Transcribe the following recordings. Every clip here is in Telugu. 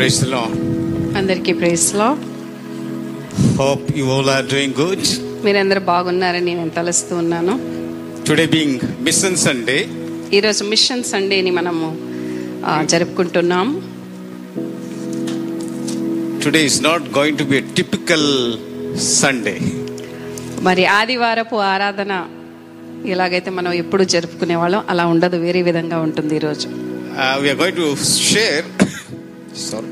ప్రైస్ అందరికీ praise hope you all are doing good మీరందరూ బాగున్నారని నేను తలుస్తూ ఉన్నాను. టుడే బీయింగ్ మిషన్ సండే ఈ మిషన్ సండేని మనము జరుపుకుంటున్నాం. Today is not going to be typical Sunday మరి ఆదివారపు ఆరాధన ఇలాగైతే మనం ఎప్పుడు జరుపుకునే వాళ్ళం అలా ఉండదు వేరే విధంగా ఉంటుంది ఈరోజు. We are going to share sir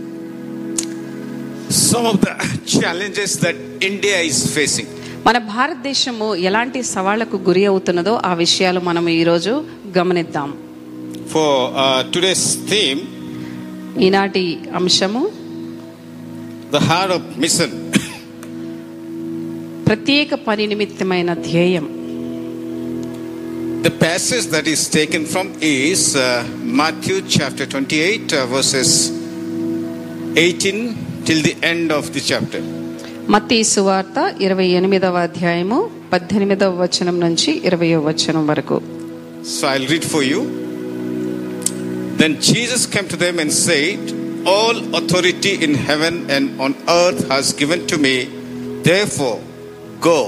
some the challenges that India is facing మన భారతదేశము ఎలాంటి సవాళ్ళకు గురి అవుతున్నదో ఆ విషయాలు మనం ఈ రోజు గమనిద్దాం. ఫోర్ టుడేస్ థీమ్ ఈనాటి అంశము ద హార్ట్ ఆఫ్ ప్రత్యేక పని నిమిత్తమైన ధ్యేయం. The passage that is taken from is uh, Matthew chapter 28, uh, verses 18 till the end of the chapter. మత్తయి సువార్త ఇరవై ఎనిమిదవ అధ్యాయము పద్దెనిమిదవ వచనం నుంచి ఇరవయో వచనం వరకు So I'll read for you. Then Jesus came to them and said, All authority in heaven and on earth has given to me. Therefore, go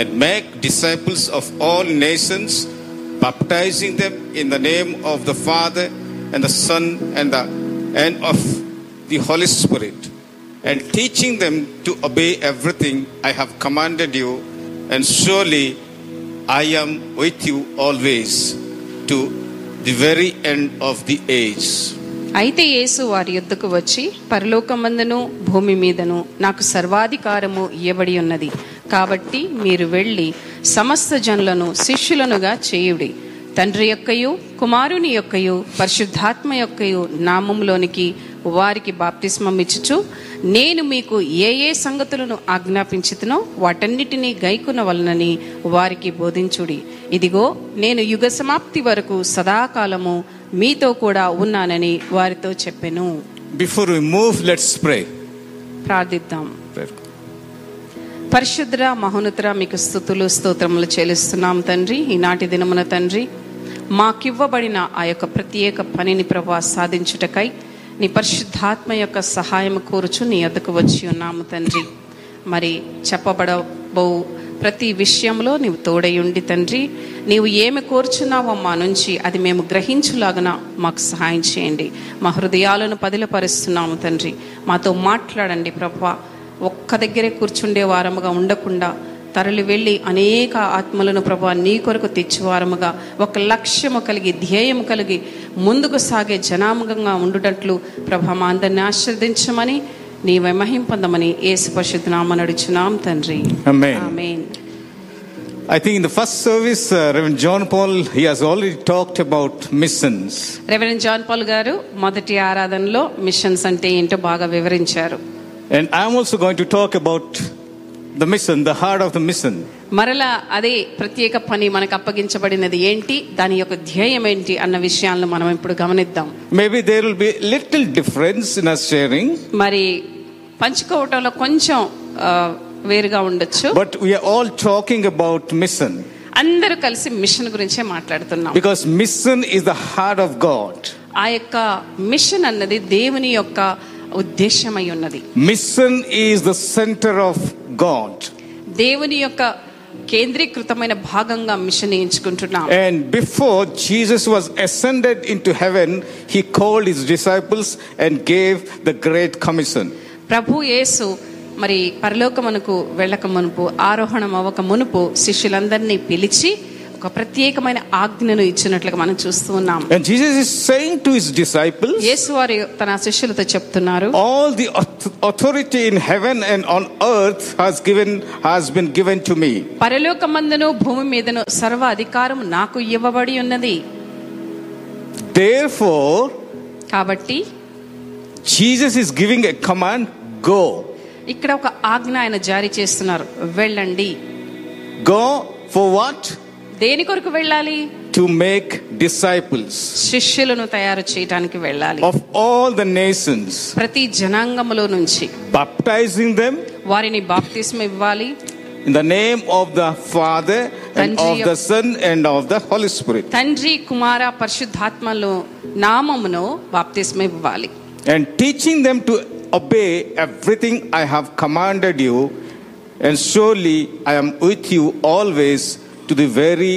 and make disciples of all nations, baptizing them in the name of the Father and the Son and the and of the Holy Spirit, and teaching them to obey everything I have commanded you, and surely I am with you always to the very end of the age. అయితే యేసు వారి యొద్దకు వచ్చి పరలోకమందును భూమి మీదను నాకు సర్వాధికారము ఇవ్వబడి ఉన్నది కాబట్టి మీరు వెళ్ళి సమస్త జనులను శిష్యులనుగా చేయుడి తండ్రి యొక్కయు కుమారుని యొక్కయు పరిశుద్ధాత్మ యొక్కయు నామంలోనికి వారికి బాప్తిస్మం ఇచ్చుచు నేను మీకు ఏ ఏ సంగతులను ఆజ్ఞాపించుతునో వాటన్నిటినీ గైకున వలనని వారికి బోధించుడి. ఇదిగో నేను యుగ సమాప్తి వరకు సదాకాలము మీతో కూడా ఉన్నానని వారితో చెప్పెను. Before we move, let's pray. ప్రార్థిద్దాం. పరిశుద్ర మహోన్నతర మీకు స్థుతులు స్తోత్రములు చెల్లిస్తున్నాం తండ్రి. ఈనాటి దినమున తండ్రి మాకివ్వబడిన ఆ యొక్క ప్రత్యేక పనిని ప్రభా సాధించుటకై నీ పరిశుద్ధాత్మ యొక్క సహాయం కోరుచు నీ వద్దకు వచ్చి ఉన్నాము తండ్రి. మరి చెప్పబడబో ప్రతి విషయంలో నీవు తోడై ఉండి తండ్రి. నీవు ఏమి కోరుచున్నావో మా నుంచి అది మేము గ్రహించులాగన మాకు సహాయం చేయండి. మా హృదయాలను పదిలపరుస్తున్నాము తండ్రి. మాతో మాట్లాడండి ప్రభా. ఒక్క దగ్గరే కూర్చుండే వారముగా ఉండకుండా తరలి వెళ్ళి అనేక ఆత్మలను ప్రభా నీ కొరకు తెచ్చువారముగా ఒక లక్ష్యము కలిగి ధ్యేయము కలిగి ముందుకు సాగే జనాముగంగా ఉండుటట్లు ప్రభా మా అందరిని ఆశ్రదించమని నీ మహిం పొందమని ఏసు పరిశుద్ధ నామ నడుచున్నాం తండ్రి. I think in the first service, uh, Reverend John Paul, he has already talked about missions. Reverend John Paul garu మొదటి ఆరాధనలో మిషన్స్ అంటే ఏంటో బాగా వివరించారు. And I'm also going to talk about the mission, the heart of the mission. మరలా అదే ప్రత్యేక పని మనకు అప్పగించబడినది ఏంటి దాని యొక్క ధ్యేయం ఏంటి అన్న విషయాలను మనం ఇప్పుడు గమనిద్దాం Maybe there will be little difference in us sharing, మరి పంచుకోవటంలో కొంచెం వేరుగా ఉండొచ్చు we are all talking about mission. అందరూ కలిసి మిషన్ గురించే మాట్లాడుతున్నాం Because mission is the heart of God. ఆ యొక్క మిషన్ అన్నది దేవుని యొక్క ఉద్దేశమై ఉన్నది Mission is the center of God. దేవుని యొక్క కేంద్రీకృతమైన భాగంగా మిషన్ ఎంచుకుంటున్నాం And before Jesus was ascended into heaven, he called his disciples and gave the Great Commission. ప్రభు యేసు మరి పరలోకమునకు వెళ్ళక మునుపు ఆరోహణం అవ్వక మునుపు శిష్యులందరినీ పిలిచి ఒక ప్రత్యేకమైన ఆజ్ఞను ఇచ్చినట్లుగా మనం చూస్తూ ఉన్నాం. Is saying to his disciples యేసు వారి తన శిష్యులతో చెప్తున్నారు all the authority in heaven and on earth has given has been given to me పరలోకమందును భూమి మీదను సర్వ అధికారం నాకు ఇవ్వబడి ఉన్నది. దేర్ఫోర్ కాబట్టి Jesus is giving a command go ఇక్కడ ఒక ఆజ్ఞ ఆయన జారీ చేస్తున్నారు వెళ్ళండి. గో ఫర్ వాట్ దేని కొరకు వెళ్ళాలి To make disciples శిష్యులను తయారు చేయడానికి వెళ్ళాలి of all the nations, ప్రతి జనాంగములో నుంచి baptizing them వారిని బాప్తిస్మ ఇవ్వాలి in the name of the Father and of the Son and of the Holy Spirit. తండ్రి కుమార పరిశుద్ధాత్మలో నామమును బాప్తిస్మ ఇవ్వాలి and teaching them to obey everything I have commanded you, and surely I am with you always to the very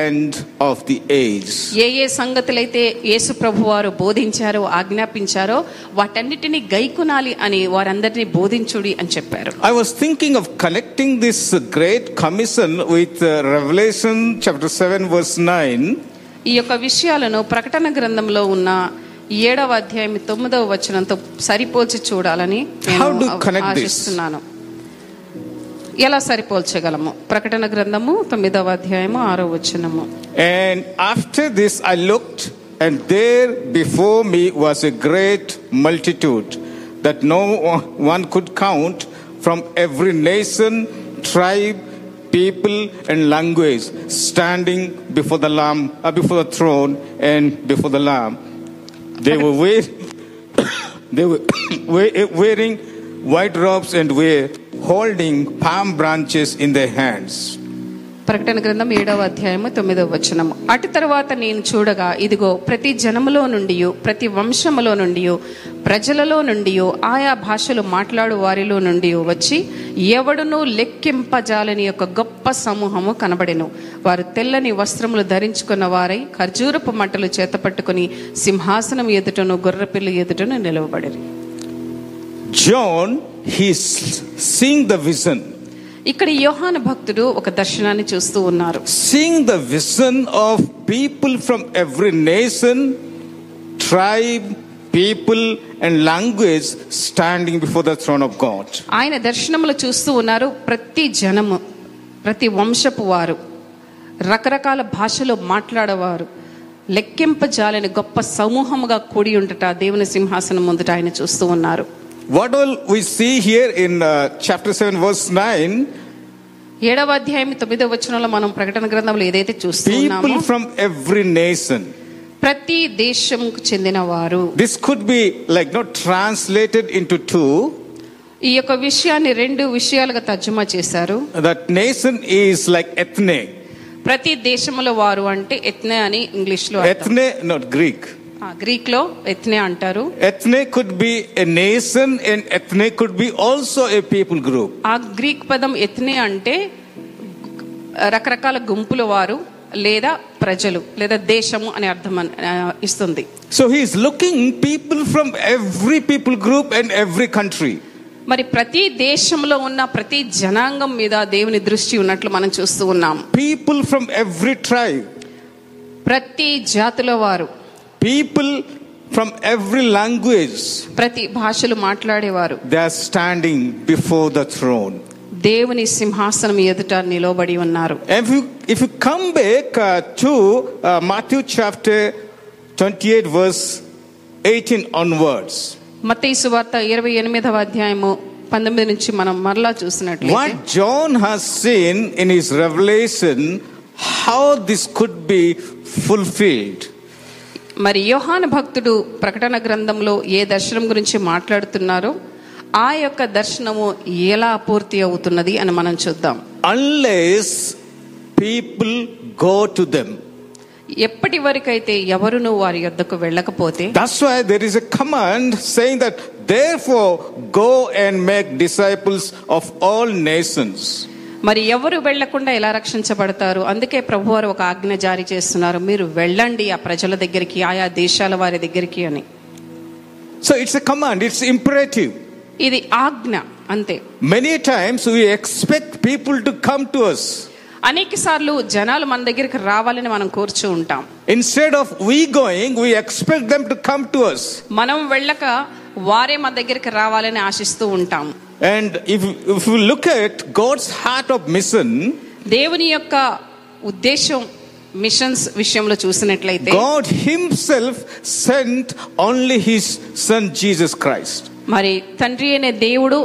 end of the age. ఏ ఏ సంగతులైతే యేసు ప్రభు వారు బోధించారో ఆజ్ఞాపించారో వాటన్నిటిని గైకునాలి అని వారందరినీ బోధించుడి అని చెప్పారు I was thinking of connecting this great commission with uh, Revelation chapter 7, verse 9. ఈ యొక్క విషయాలను ప్రకటన గ్రంథంలో ఉన్న ఏడవ అధ్యాయం తొమ్మిదవ వచనంతో సరిపోల్చి చూడాలని నేను you connect this? ఆశిస్తున్నాను ఎలా సరిపోల్చగలము ప్రకటన గ్రంథము తొమ్మిదవ అధ్యాయము ఆరో వచనము And after this I looked, and there before me was a great multitude that no one could count from every nation, tribe, people, and language, standing before the Lamb, uh, before the throne, and before the Lamb. They were wearing, they were we- wearing white robes and were holding palm branches in their hands. ప్రకటన గ్రంథం ఏడవ అధ్యాయము తొమ్మిదవ వచనము. అటు తర్వాత నేను చూడగా ఇదిగో ప్రతి జనములో నుండి ప్రతి వంశములో నుండి ప్రజలలో నుండి ఆయా భాషలు మాట్లాడు వారిలో నుండి వచ్చి ఎవడునూ లెక్కింపజాలని యొక్క గొప్ప సమూహము కనబడెను. వారు తెల్లని వస్త్రములు ధరించుకున్న వారై ఖర్జూరపు మంటలు చేతపట్టుకుని సింహాసనం ఎదుటను గొర్రెపిల్లి ఎదుటను నిలవబడిరి. John, he's seeing the vision, ఇక్కడ యోహాను భక్తుడు ఒక దర్శనాన్ని చూస్తూ ఉన్నారు. Seeing the vision of people from every nation, tribe, people, and language standing before the throne of God. ఆయన దర్శనములు చూస్తూ ఉన్నారు ప్రతి జనము ప్రతి వంశపు వారు. రకరకాల భాషలో మాట్లాడేవారు. లెక్కింపజాలని గొప్ప సమూహముగా కూడి ఉంటట దేవుని సింహాసనం ముందుట ఆయన చూస్తూ ఉన్నారు. What will we see here in chapter seven verse nine ఏడవ అధ్యాయం తొమ్మిదవ వచనంలో మనం ప్రకటన గ్రంథంలో ఏదైతే చూస్తున్నామో ఫ్రమ్ ఎవ్రీ నేషన్ ప్రతి దేశంకు చెందిన వారు this could be like no translated into two ఈ యొక్క విషయాన్ని రెండు విషయాలుగా తర్జుమా చేశారు. That nation is like ethne ప్రతి దేశంలో వారు అంటే ఎథ్నే అని ఇంగ్లీష్లో ఎథ్నే నాట్ గ్రీక్ గ్రీక్లో ఎత్నే అంటారు. Ethne could be a nation and ethne could be also a people group ఆ గ్రీక్ పదం ఎత్నే అంటే రకరకాల గుంపుల వారు లేదా ప్రజలు లేదా దేశము అని అర్థం ఇస్తుంది. So he's looking people from every people group and every country మరి ప్రతి దేశంలో ఉన్న ప్రతి జనాంగం మీద దేవుని దృష్టి ఉన్నట్లు మనం చూస్తూ ఉన్నాం. పీపుల్ ఫ్రమ్ ఎవ్రీ ట్రైబ్ ప్రతి జాతుల వారు. People from every language. ప్రతి భాషలు మాట్లాడేవారు They are standing before the throne. దేవుని సింహాసనం ఎదుట నిలబడి ఉన్నారు And if you, if you come back uh, to uh, Matthew chapter 28, verse 18 onwards, మత్తయి సువార్త ఇరవై ఎనిమిదవ అధ్యాయము పంతొమ్మిది నుంచి మనం మరలా చూసినట్లయితే what John has seen in his revelation, how this could be fulfilled. మరి యోహాన భక్తుడు ప్రకటన గ్రంథంలో ఏ దర్శనం గురించి మాట్లాడుతున్నారో ఆ యొక్క దర్శనము ఎలా పూర్తి అవుతున్నది అని మనం చూద్దాం. Unless people go to them ఎప్పటి వరకైతే వారి యొద్దకు వెళ్ళకపోతే that's why there is a command saying that therefore go and make disciples of all nations మరి ఎవరు వెళ్ళకుండా ఎలా రక్షించబడతారు అందుకే ప్రభువారు ఒక ఆజ్ఞ జారీ చేస్తున్నారు మీరు వెళ్ళండి ఆ ప్రజల దగ్గరికి ఆయా దేశాల వారి దగ్గరికి అని So it's a command, it's imperative. ఇది ఆజ్ఞ అంతే Many times we expect people to come to us. అనేక సార్లు జనాలు మన దగ్గరికి రావాలని మనం కోర్చు ఉంటాం. Instead of we going we expect them to come to us మనం వెళ్ళక వారే మన దగ్గరికి రావాలని ఆశిస్తూ ఉంటాం. And if if you look at God's heart of mission దేవుని యొక్క ఉద్దేశం మిషన్స్ విషయంలో చూసినట్లయితే God himself sent only his son Jesus Christ మరి తండ్రి అనే దేవుడు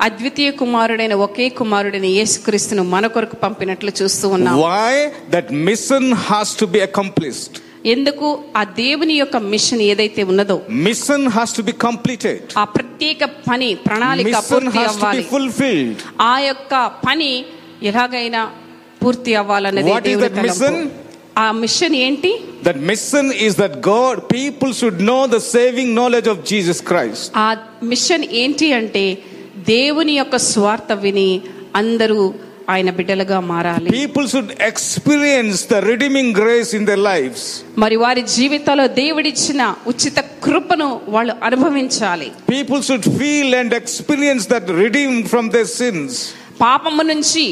అద్వితీయ కుమారుడైన ఒకే కుమారుడైన యేసుక్రీస్తును మన కొరకు పంపినట్లు చూస్తూ ఉన్నాం. Why that mission has to be accomplished ఎందుకు ఆ దేవుని యొక్క మిషన్ ఏదైతే ఉన్నదో mission has to be completed ఆ ప్రత్యేక పని ప్రణాళిక పూర్తి అవ్వాలి. ఆ యొక్క పని ఎలాగైనా పూర్తి అవ్వాలనేది దట్ మిషన్ ఆ మిషన్ ఏంటి? That mission is that God people should know the saving knowledge of Jesus Christ ఆ మిషన్ ఏంటి అంటే దేవుని యొక్క స్వార్థ విని అందరూ ఆయన బిడ్డలుగా మారాలి People should experience the redeeming grace in their lives. మరి వారి జీవితాల్లో దేవుడిచ్చిన ఉచిత కృపను వాళ్ళు అనుభవించాలి People should feel and experience that redeemed from their sins. పాపము నుంచి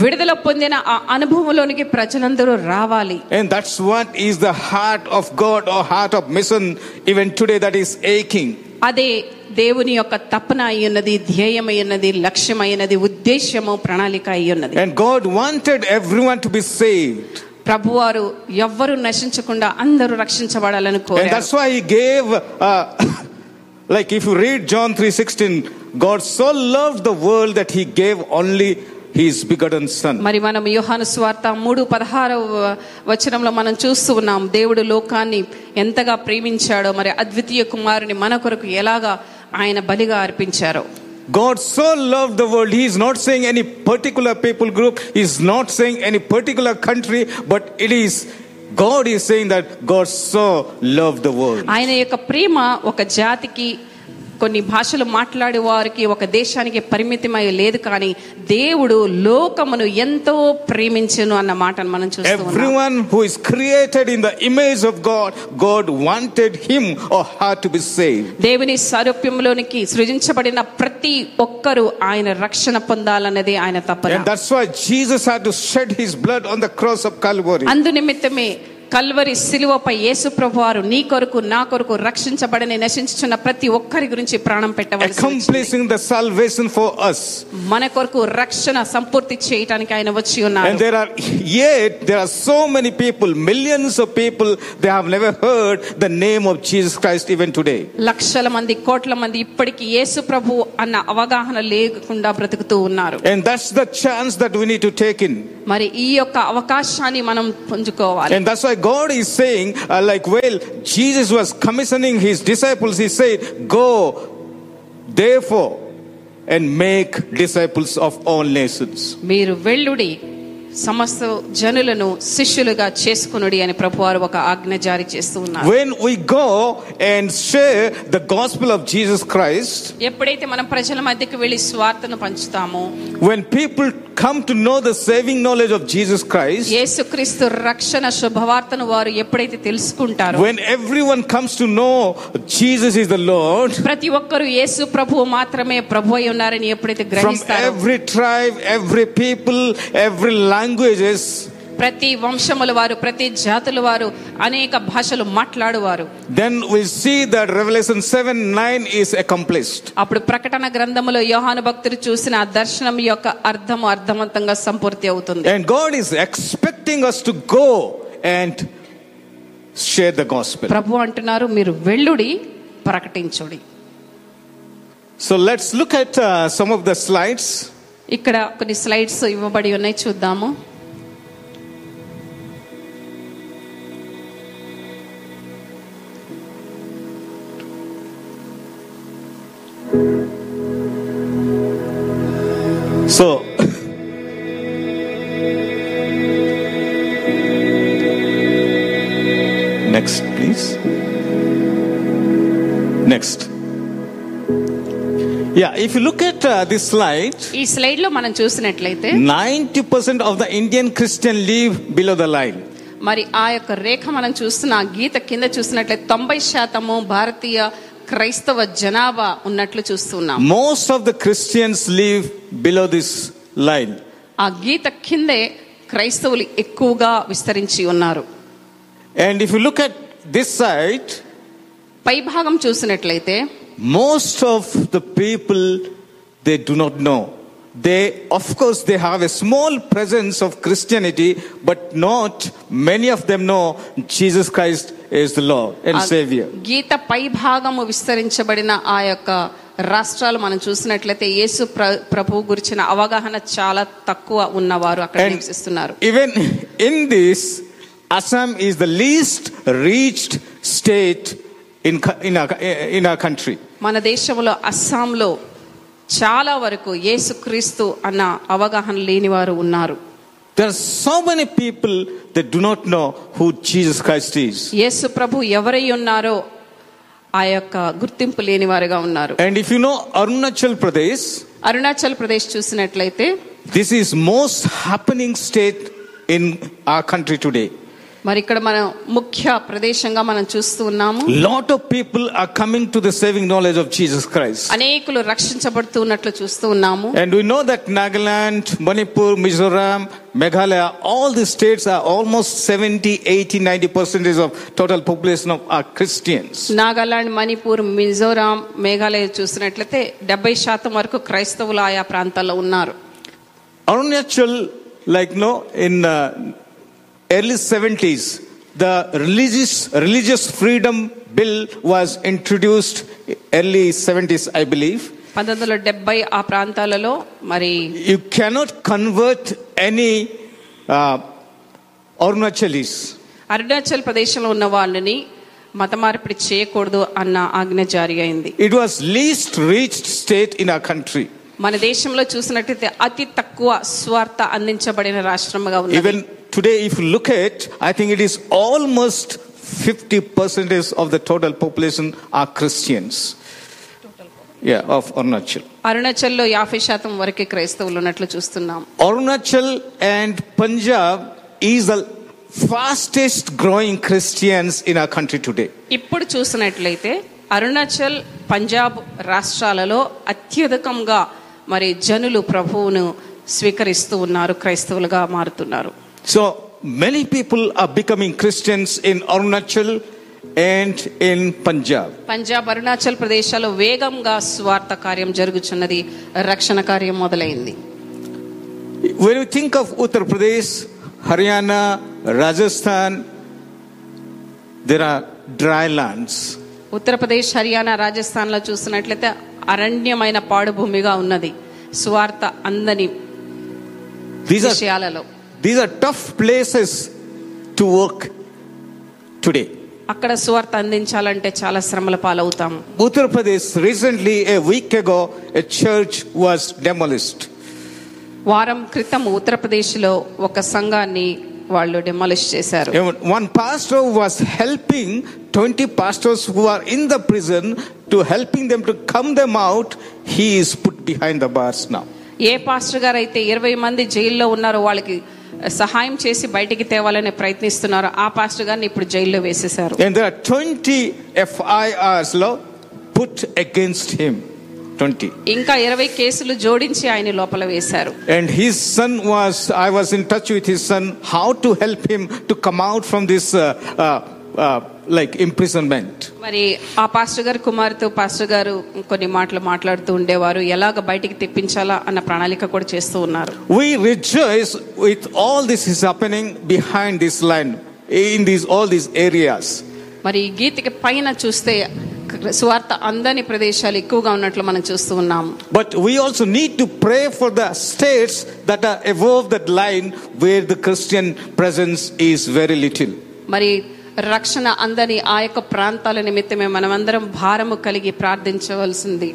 విడుదల పొందిన ఆ అనుభవంలోనికి ప్రజలందరూ రావాలి And that's what is the heart of God or heart of mission even today that is aching. అదే దేవుని యొక్క తపన అయి ఉన్నది ధ్యేయమై ఉన్నది లక్ష్యమైనది ఉద్దేశ్యము ప్రణాళిక అయి ఉన్నది And God wanted everyone to be saved. ప్రభువారు ఎవ్వరు నశించకుండా అందరూ రక్షించబడాలని And కోరారు that's why he gave uh, like if you read John 3:16 God so loved the world that he gave only his begotten son. మరి మనం యోహాను స్వార్త మూడు పదహారవ వచనంలో మనం చూస్తూ ఉన్నాం దేవుడు లోకాన్ని ఎంతగా ప్రేమించాడో మరి అద్వితీయ కుమారుని మన కొరకు ఎలాగా ఆయన బలిగా అర్పించారో God so loved the world. He is not saying any particular people group, he is not saying any particular country, but it is God is saying that God so loved the world. ఆయన యొక్క ప్రేమ ఒక జాతికి కొన్ని భాషలు మాట్లాడే వారికి ఒక దేశానికి పరిమితమై లేదు కానీ దేవుడు లోకమును ఎంతో ప్రేమించను అన్న మాటను మనం చూస్తాం who is created in the image of God God wanted him are to be save దేవుని సారూప్యంలోనికి సృజించబడిన ప్రతి ఒక్కరూ ఆయన రక్షణ పొందాలన్నది ఆయన తప్ప that's why shed his blood on the cross of Calvary అందు నిమిత్తమే కల్వరి శిలువపై యేసు ప్రభు వారు నీ కొరకు నా కొరకు రక్షించబడని నశించుచున్న ప్రతి ఒక్కరి గురించి ప్రాణం పెట్టవలసి ద సాల్వేషన్ ఫర్ us. మన కొరకు రక్షణ సంపూర్తి చేయడానికి ఆయన వచ్చి ఉన్నారు. There are yet there so many people millions of people they have never heard the name of Jesus Christ even today లక్షల మంది కోట్ల మంది ఇప్పటికీ యేసు ప్రభు అన్న అవగాహన లేకుండా బ్రతుకుతూ ఉన్నారు. And the chance that we to take in మరి ఈ యొక్క అవకాశాన్ని మనం పొందుకోవాలి and why God is saying, uh, like, well, Jesus was commissioning his disciples. He said, Go, therefore, and make disciples of all nations. మీరు వెళ్ళుడి సమస్త జనులను శిష్యులుగా చేసుకునుడి అని ప్రభువారు ఒక ఆజ్ఞ జారీ చేస్తూ ఉన్నారు When we go and share the gospel of Jesus Christ, ఎప్పుడైతే మనం ప్రజల మధ్యకి వెళ్ళి స్వార్థను పంచుతామో when people come to know the saving knowledge of Jesus Christ, యేసుక్రీస్తు రక్షణ శుభవార్తను వారు ఎప్పుడైతే తెలుసుకుంటారో when everyone comes to know Jesus is the Lord, ప్రతి ఒక్కరు యేసు ప్రభువు మాత్రమే ప్రభు అయి ఉన్నారని ఎప్పుడైతే from గ్రహిస్తారో every tribe, every people, every languages ప్రతి వంశముల వారు ప్రతి జాతుల వారు అనేక భాషలు మాట్లాడువారు. Then we see the Revelation 7 9 is accomplished అప్పుడు ప్రకటన గ్రంథములో యోహాను భక్తుడు చూసిన ఆ దర్శనం యొక్క అర్థం అర్థవంతంగా సంపూర్తి అవుతుంది. And God is expecting us to go and share the gospel ప్రభు అంటున్నారు మీరు వెళ్ళుడి ప్రకటించుడి. So let's look at some of the slides ఇక్కడ కొన్ని స్లైడ్స్ ఇవ్వబడి ఉన్నాయి చూద్దాము. So next please next yeah if you look at this slide ఈ స్లైడ్ మనం చూసినట్లయితే 90% of the Indian Christian live below the line మరి ఆ యొక్క రేఖ మనం చూస్తున్నా గీత కింద చూసినట్లయితే తొంభై శాతము భారతీయ క్రైస్తవ జనాభా ఉన్నట్లు చూస్తున్నాం. Most of the Christians live below this line ఆ గీత కిందే క్రైస్తవులు ఎక్కువగా విస్తరించి ఉన్నారు. And if you look at this site పై భాగం చూసినట్లయితే most of the people they do not know they of course they have a small presence of christianity but not many of them know jesus christ is the lord and ఆ savior గీత పై భాగము విస్తరించబడిన ఆ యొక్క రాష్ట్రాలు మనం చూసినట్లయితే యేసు ప్ర ప్రభు గురించిన అవగాహన చాలా తక్కువ ఉన్నవారు అక్కడ And- నివసిస్తున్నారు even in this assam is the least reached state in, our, in our country మన దేశంలో అస్సాంలో చాలా వరకు యేసుక్రీస్తు అన్న అవగాహన లేని వారు ఉన్నారు There are so many people that do not know who Jesus Christ is. యేసు ప్రభు ఎవరై ఉన్నారో ఆ యొక్క గుర్తింపు లేని వారుగా ఉన్నారు And if you know Arunachal Pradesh, Arunachal Pradesh చూసినట్లయితే this is most happening state in our country today. మరి ఇక్కడ మన ముఖ్య ప్రదేశంగా మనం చూస్తూ ఉన్నాము. Lot of people are coming to the saving knowledge of Jesus Christ అనేకులు రక్షించబడుతున్నట్లు చూస్తూ ఉన్నాము. And we know that Nagaland Manipur Mizoram Meghalaya all the states are almost 70 80 90 percentage of total population of are Christians Nagaland Manipur Mizoram Meghalaya చూసినట్లయితే 70 శాతం వరకు క్రైస్తవులు ఆయా ప్రాంతాల్లో ఉన్నారు. Arunachal like no in early 70s, the religious religious freedom bill was introduced. Early 70s, I believe. పంతొమ్మిది వందల డెబ్బై ఆ ప్రాంతాలలో మరి You cannot convert any uh, Arunachalis. Arunachal ప్రదేశంలో ఉన్న వాళ్ళని మత మార్పిడి చేయకూడదు అన్న ఆజ్ఞ జారీ అయింది It was least reached state in our country. మన దేశంలో చూసినట్లయితే అతి తక్కువ స్వార్థ అందించబడిన రాష్ట్రముగా ఉన్నది Even today, if you look at, I think it is almost 50 percentage of the total population are Christians. Yeah, of Arunachal. అరుణాచల్లో యాభై శాతం వరకే క్రైస్తవులు ఉన్నట్లు చూస్తున్నాం Arunachal and Punjab is the fastest growing Christians in our country today. ఇప్పుడు చూసినట్లయితే అరుణాచల్ పంజాబ్ రాష్ట్రాలలో అత్యధికంగా మరి జనులు ప్రభువును స్వీకరిస్తూ ఉన్నారు క్రైస్తవులుగా మారుతున్నారు So many people are becoming Christians in Arunachal and in Punjab. Punjab Arunachal ప్రదేశాల్లో వేగంగా స్వార్థ కార్యం జరుగుతున్నది రక్షణ కార్యం మొదలైంది When you think of Uttar Pradesh, Haryana, Rajasthan, there are dry lands. Uttar Pradesh Haryana రాజస్థాన్లో చూసినట్లయితే అరణ్యమైన పాడు భూమిగా ఉన్నది స్వార్థ అందని విషయాలలో these are tough places to work today. అక్కడ స్వార్థ అందించాలంటే చాలా శ్రమల పాలవుతాము Uttar Pradesh, recently, a week ago, a church was demolished. వారం క్రితం ఉత్తరప్రదేశ్లో ఒక సంఘాన్ని వాళ్ళు డెమాలిష్ చేశారు And One pastor was helping 20 pastors who are in the prison to helping them to come them out. He is put behind the bars now. ఏ పాస్టర్ గారు అయితే ఇరవై మంది జైల్లో ఉన్నారో వాళ్ళకి సహాయం చేసి బయటికి తేవాలని ప్రయత్నిస్తున్నారు. ఆ పాస్టర్ గారిని ఇప్పుడు జైల్లో వేసేశారు. లో పుట్ అగేన్స్ట్ హిమ్ ఇంకా ఇరవై కేసులు జోడించి ఆయన లోపల వేశారు. And his son was I was in touch with his son how to help him to come out from this like, imprisonment. మరి ఆ పాస్టర్ గారు కుమార్తె పాస్టర్ గారు కొన్ని మాటలు మాట్లాడుతూ ఉండేవారు ఎలాగ బయటికి తెప్పించాలా అన్న ప్రణాళిక కూడా చేస్తూ ఉన్నారు We rejoice with all this is happening behind this line, in these, all these areas. మరి గీతకి పైన చూస్తే సువార్త అందని ప్రదేశాలు ఎక్కువగా ఉన్నట్లు మనం చూస్తూ ఉన్నాము But we also need to pray for the states that are above that line where the Christian presence is very little. మరి రక్షణ అందని ఆ యొక్క ప్రాంతాల నిమిత్తమే మనమందరం భారము కలిగి ప్రార్థించవలసింది.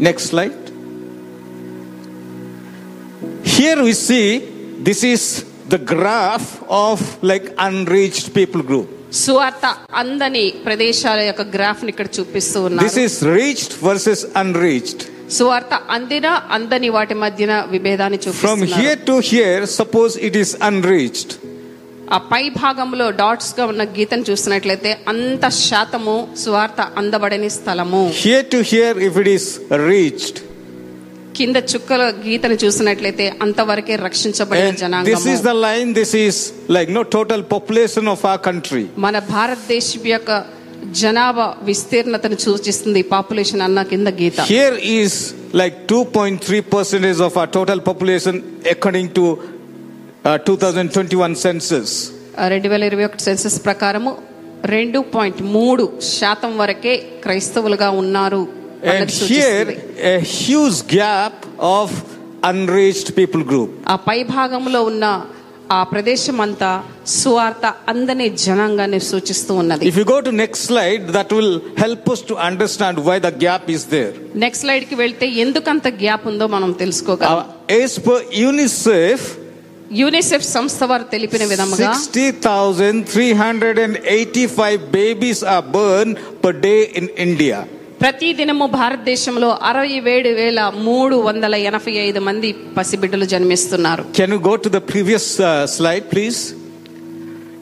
Next slide here we see this is the graph of like unreached people group సువార్త అందని ప్రదేశాల యొక్క గ్రాఫ్ని ఇక్కడ చూపిస్తూ ఉన్నారు. This is reached versus unreached సువార్త అందిన అందని వాటి మధ్యన విభేదాన్ని చూపిస్తున్నారు. From here to here suppose it is unreached ఆ పై భాగంలో డాట్స్గా ఉన్న గీతను చూస్తున్నట్లయితే అంత శాతము స్వార్థ అందబడని స్థలము. Here to here if it is reached కింద చుక్కల గీతను చూసినట్లయితే అంతవరకే రక్షించబడిన జనాంగం this is the line this is like no total population of ఆ కంట్రీ మన భారతదేశం యొక్క జనాభా విస్తీర్ణతను సూచిస్తుంది పాపులేషన్ అన్న కింద గీత. Here is like 2.3 percentage of ఆ total population according to according to uh, 2021 census. రెండు వేల ఇరవై ఒకటి సెన్సస్ ప్రకారము రెండు పాయింట్ మూడు శాతం వరకే క్రైస్తవులుగా ఉన్నారు And here a huge gap of unreached people group. ఆ పై భాగంలో ఉన్న ఆ ప్రదేశం అంతా సువార్త అందని జనాంగాన్ని సూచిస్తూ ఉన్నది If you go to next slide, that will help us to understand why the gap is there. Next స్లైడ్కి వెళ్తే ఎందుకంత గ్యాప్ ఉందో మనం తెలుసుకోగలం Uh, as per UNICEF, UNICEF సంస్థ వారు తెలిపిన విధముగా 60,385 babies are born per day in India. ప్రతి దినము భారతదేశంలో అరవై ఏడు వేల మూడు వందల ఎనభై ఐదు మంది పసిబిడ్డలు జన్మిస్తున్నారు Can you go to the previous uh, slide, please?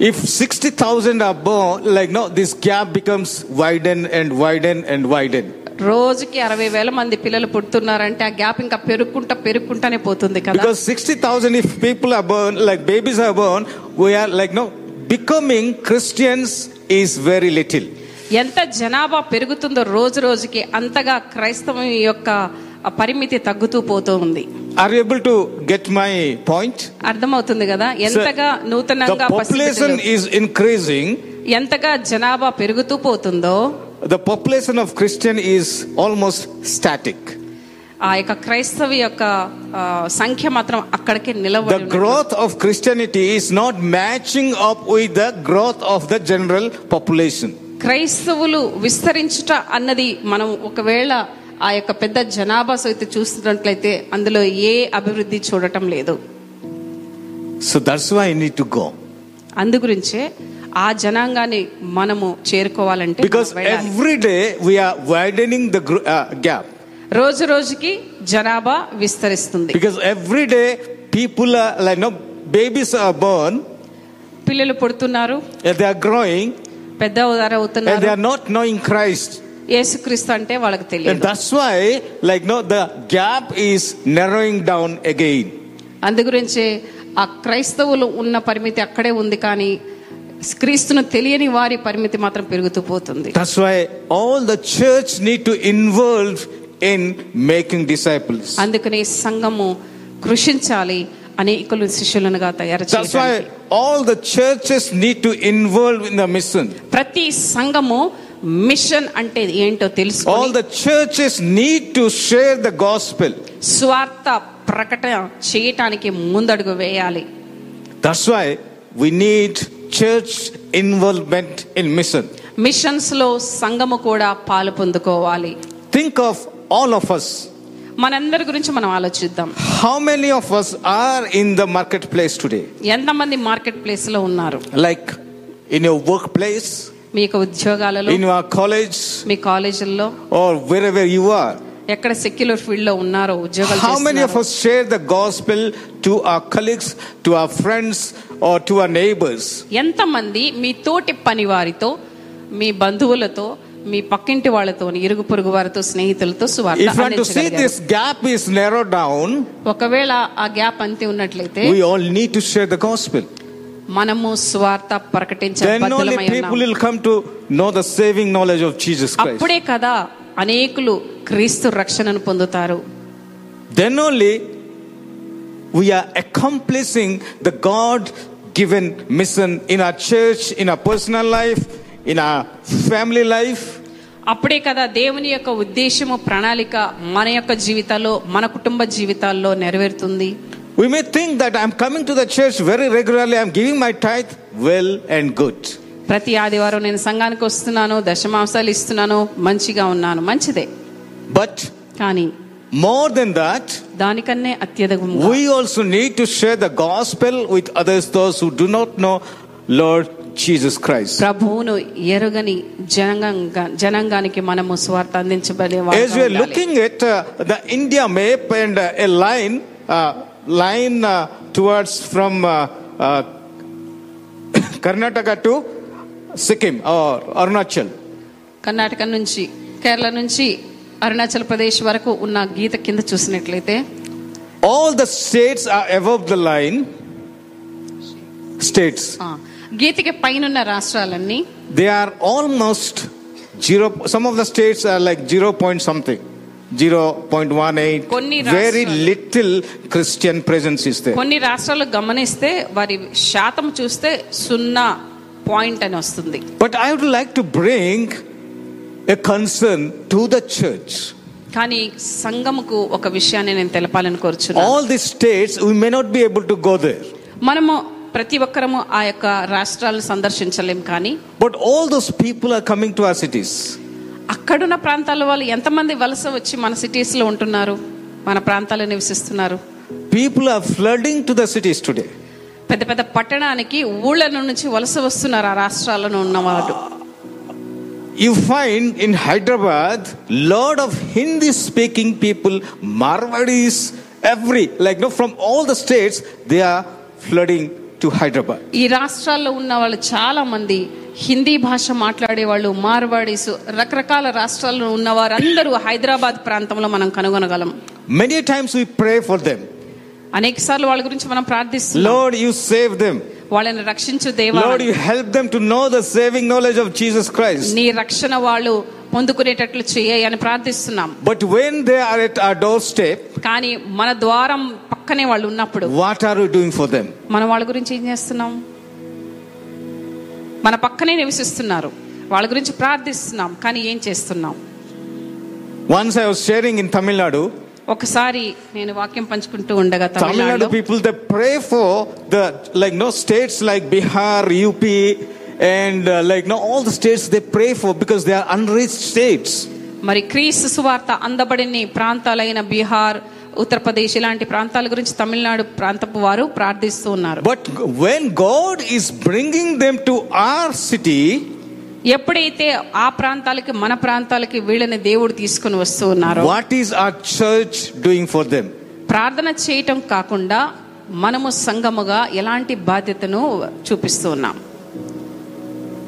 If 60,000 are born, like no, this gap becomes widen and widen and widen. రోజుకి అరవై వేల మంది పిల్లలు పుడుతున్నారంటే ఆ గ్యాప్ ఇంకా పెరుగుకుంటా పెరుగుకుంటానే పోతుంది కదా. Sixty thousand if people are born like babies are born we are like no becoming Christians is very little ఎంత జనాభా పెరుగుతుందో రోజు రోజుకి అంతగా క్రైస్తవం యొక్క పరిమితి తగ్గుతూ పోతూ ఉంది. Are you able to get my point అర్థమవుతుంది కదా? ఎంతగా నూతనంగా పాపులేషన్ ఇస్ ఇంక్రీజింగ్ ఎంతగా జనాభా పెరుగుతూ పోతుందో the population of Christian is almost static ఆ యొక్క క్రైస్తవ యొక్క సంఖ్య మాత్రం అక్కడికి నిలబడి growth of Christianity is not matching up with the growth of the general population క్రైస్తవులు విస్తరించుట అన్నది మనం ఒకవేళ ఆ యొక్క పెద్ద జనాభా సైతం చూస్తున్నట్లయితే అందులో ఏ అభివృద్ధి చూడటం లేదు. So that's why need to go అందు గురించే ఆ జనాంగాన్ని మనము చేరుకోవాలంటే because every day we are widening the gap రోజు రోజుకి జనాభా విస్తరిస్తుంది. Because every day people like no babies are born పిల్లలు పుడుతున్నారు. దే ఆర్ గ్రోయింగ్ పెద్ద ఉదార అవుతున్నారు. They are not knowing Christ యేసుక్రీస్తు అంటే వాళ్ళకి తెలియదు. That's why like no the gap is narrowing down again అందు గురించి ఆ క్రైస్తవులు ఉన్న పరిమితి అక్కడే ఉంది కానీ క్రీస్తును తెలియని వారి పరిమితి మాత్రం పెరుగుతూ పోతుంది That's why all the church need to involve in making disciples. అందుకనే సంఘము కృషించాలి అనేకులు శిష్యులనుగా తయారు why all the churches need to involve in the mission. ప్రతి సంఘము మిషన్ అంటే ఏంటో All తెలుసుకొని the churches need to share the gospel. స్వార్థ ప్రకటన చేయటానికి ముందడుగు వేయాలి That's why we need church involvement in mission మిషన్స్లో సంఘము కూడా పాలు పొందుకోవాలి. Think of all of us మనందరి గురించి మనం ఆలోచిద్దాం. How many of us are in the market place today ఎంతమంది మార్కెట్ ప్లేస్లో ఉన్నారు? Like in your work place మీ యొక్క ఉద్యోగాలలో ఇన్ యువర్ కాలేజ్ మీ కాలేజీల్లో or wherever you are ఎక్కడ సెక్యులర్ ఫీల్డ్లో ఉన్నారో ఉద్యోగాలు how many of us share the gospel to our colleagues to our friends or to our neighbours ఎంత మంది మీ తోటి పని వారితో మీ బంధువులతో మీ పక్కింటి వాళ్ళతో ఇరుగు పొరుగు వారితో స్నేహితులతో సువార్త if this gap is narrow down ఒకవేళ ఆ గ్యాప్ అంతే ఉన్నట్లయితే we all need to share the gospel మనము స్వార్థ ప్రకటించే బద్దలమైన then come to know the saving knowledge of Jesus అప్పుడే కదా అనేకులు క్రీస్తు రక్షణను పొందుతారు. Then only we are accomplishing the God given mission in ఆ చర్చ్ ఇన్ ఆ పర్సనల్ లైఫ్ ఇన్ ఆ ఫ్యామిలీ లైఫ్ అప్పుడే కదా దేవుని యొక్క ఉద్దేశము ప్రణాళిక మన యొక్క జీవితాల్లో మన కుటుంబ జీవితాల్లో నెరవేరుతుంది. We may think that I'm coming to the church very regularly I'm giving my tithe well and good ప్రతి ఆదివారం నేను సంఘానికి వస్తున్నాను దశమాంసాలు ఇస్తున్నాను మంచిగా ఉన్నాను మంచిదే But కానీ more than that, దానికన్నే అత్యధికము we also need to share the gospel with others, those who do not know Lord Jesus Christ. ప్రభువును ఎరుగని జనంగా జనాంగానికి మనము స్వార్థ అందించబడే As వారుగా we are ఉండాలి. looking at uh, the India map and uh, a line, uh, Sikkim Arunachal Karnataka నుంచి కేరళ నుంచి అరుణాచల్ ప్రదేశ్ వరకు ఉన్న గీత కింద చూసినట్లయితే all the states are above the line states గీతకి పైన ఉన్న రాష్ట్రాలన్నీ they are almost zero some of the states are like zero point something zero point one eight కొన్ని వెరీ లిటిల్ క్రిస్టియన్ ప్రెజెన్స్ ఇస్తే కొన్ని రాష్ట్రాలు గమనిస్తే వారి శాతం చూస్తే సున్నా పాయింట్ అని వస్తుంది. But I would like to bring a concern to the church కానీ సంఘముకు ఒక విషయాన్ని నేను తెలపాలని కోరుచున్నాను. All the states we may not be able to go there మనము ప్రతి ఒక్కరము ఆ యొక్క రాష్ట్రాలను సందర్శించలేం కానీ but all those people are coming to our cities అక్కడున్న ప్రాంతాల వాళ్ళు ఎంతమంది వలస వచ్చి మన సిటీస్లో ఉంటున్నారు మన ప్రాంతాల్లో నివసిస్తున్నారు? People are flooding to the cities today పెద్ద పెద్ద పట్టణానికి ఊళ్ళ నుంచి వలస వస్తున్నారు ఆ రాష్ట్రాల్లో ఉన్నవాడు you find in Hyderabad lot of Hindi speaking people Marwaris every like no from all the states they are flooding to Hyderabad ఈ రాష్ట్రాల్లో ఉన్న వాళ్ళు చాలా మంది హిందీ భాష మాట్లాడే వాళ్ళు మార్వాడీస్ రకరకాల రాష్ట్రాల్లో ఉన్న వారందరూ హైదరాబాద్ ప్రాంతంలో మనం కనుగొనగలం. Many times we pray for them అనేక సార్లు వాళ్ళ గురించి మనం ప్రార్థిస్తున్నాం. లార్డ్ యు సేవ్ దెం వాళ్ళని రక్షించు దేవా. Lord you help them to know the saving knowledge of Jesus Christ నీ రక్షణ వాళ్ళు పొందుకునేటట్లు చేయ అని ప్రార్థిస్తున్నాం. But when they are at our door step కానీ మన ద్వారం పక్కనే వాళ్ళు ఉన్నప్పుడు what are you doing for them మనం వాళ్ళ గురించి ఏం చేస్తున్నాం? మన పక్కనే నివసిస్తున్నారు. వాళ్ళ గురించి ప్రార్థిస్తున్నాం కానీ ఏం చేస్తున్నాం? Once I was sharing in Tamil Nadu ఒకసారి నేను వాక్యం పంచుకుంటూ ఉండగా Tamil Nadu people the pray for the like no states like Bihar UP and like no all the states they pray for because they are unreached states మరి క్రీస్తు సువార్త అందబడిన ప్రాంతాలైన బీహార్ ఉత్తరప్రదేశ్ ఇలాంటి ప్రాంతాల గురించి తమిళనాడు ప్రాంతపు వారు ప్రార్థిస్తూ ఉన్నారు. But when God is bringing them to our city ఎప్పుడైతే ఆ ప్రాంతాలకి మన ప్రాంతాలకి వీళ్ళని దేవుడు తీసుకుని వస్తూ ఉన్నారో what is our church doing for them? ప్రార్థన చేయటం కాకుండా మనము సంఘముగా ఎలాంటి బాధ్యతను చూపిస్తూ ఉన్నాం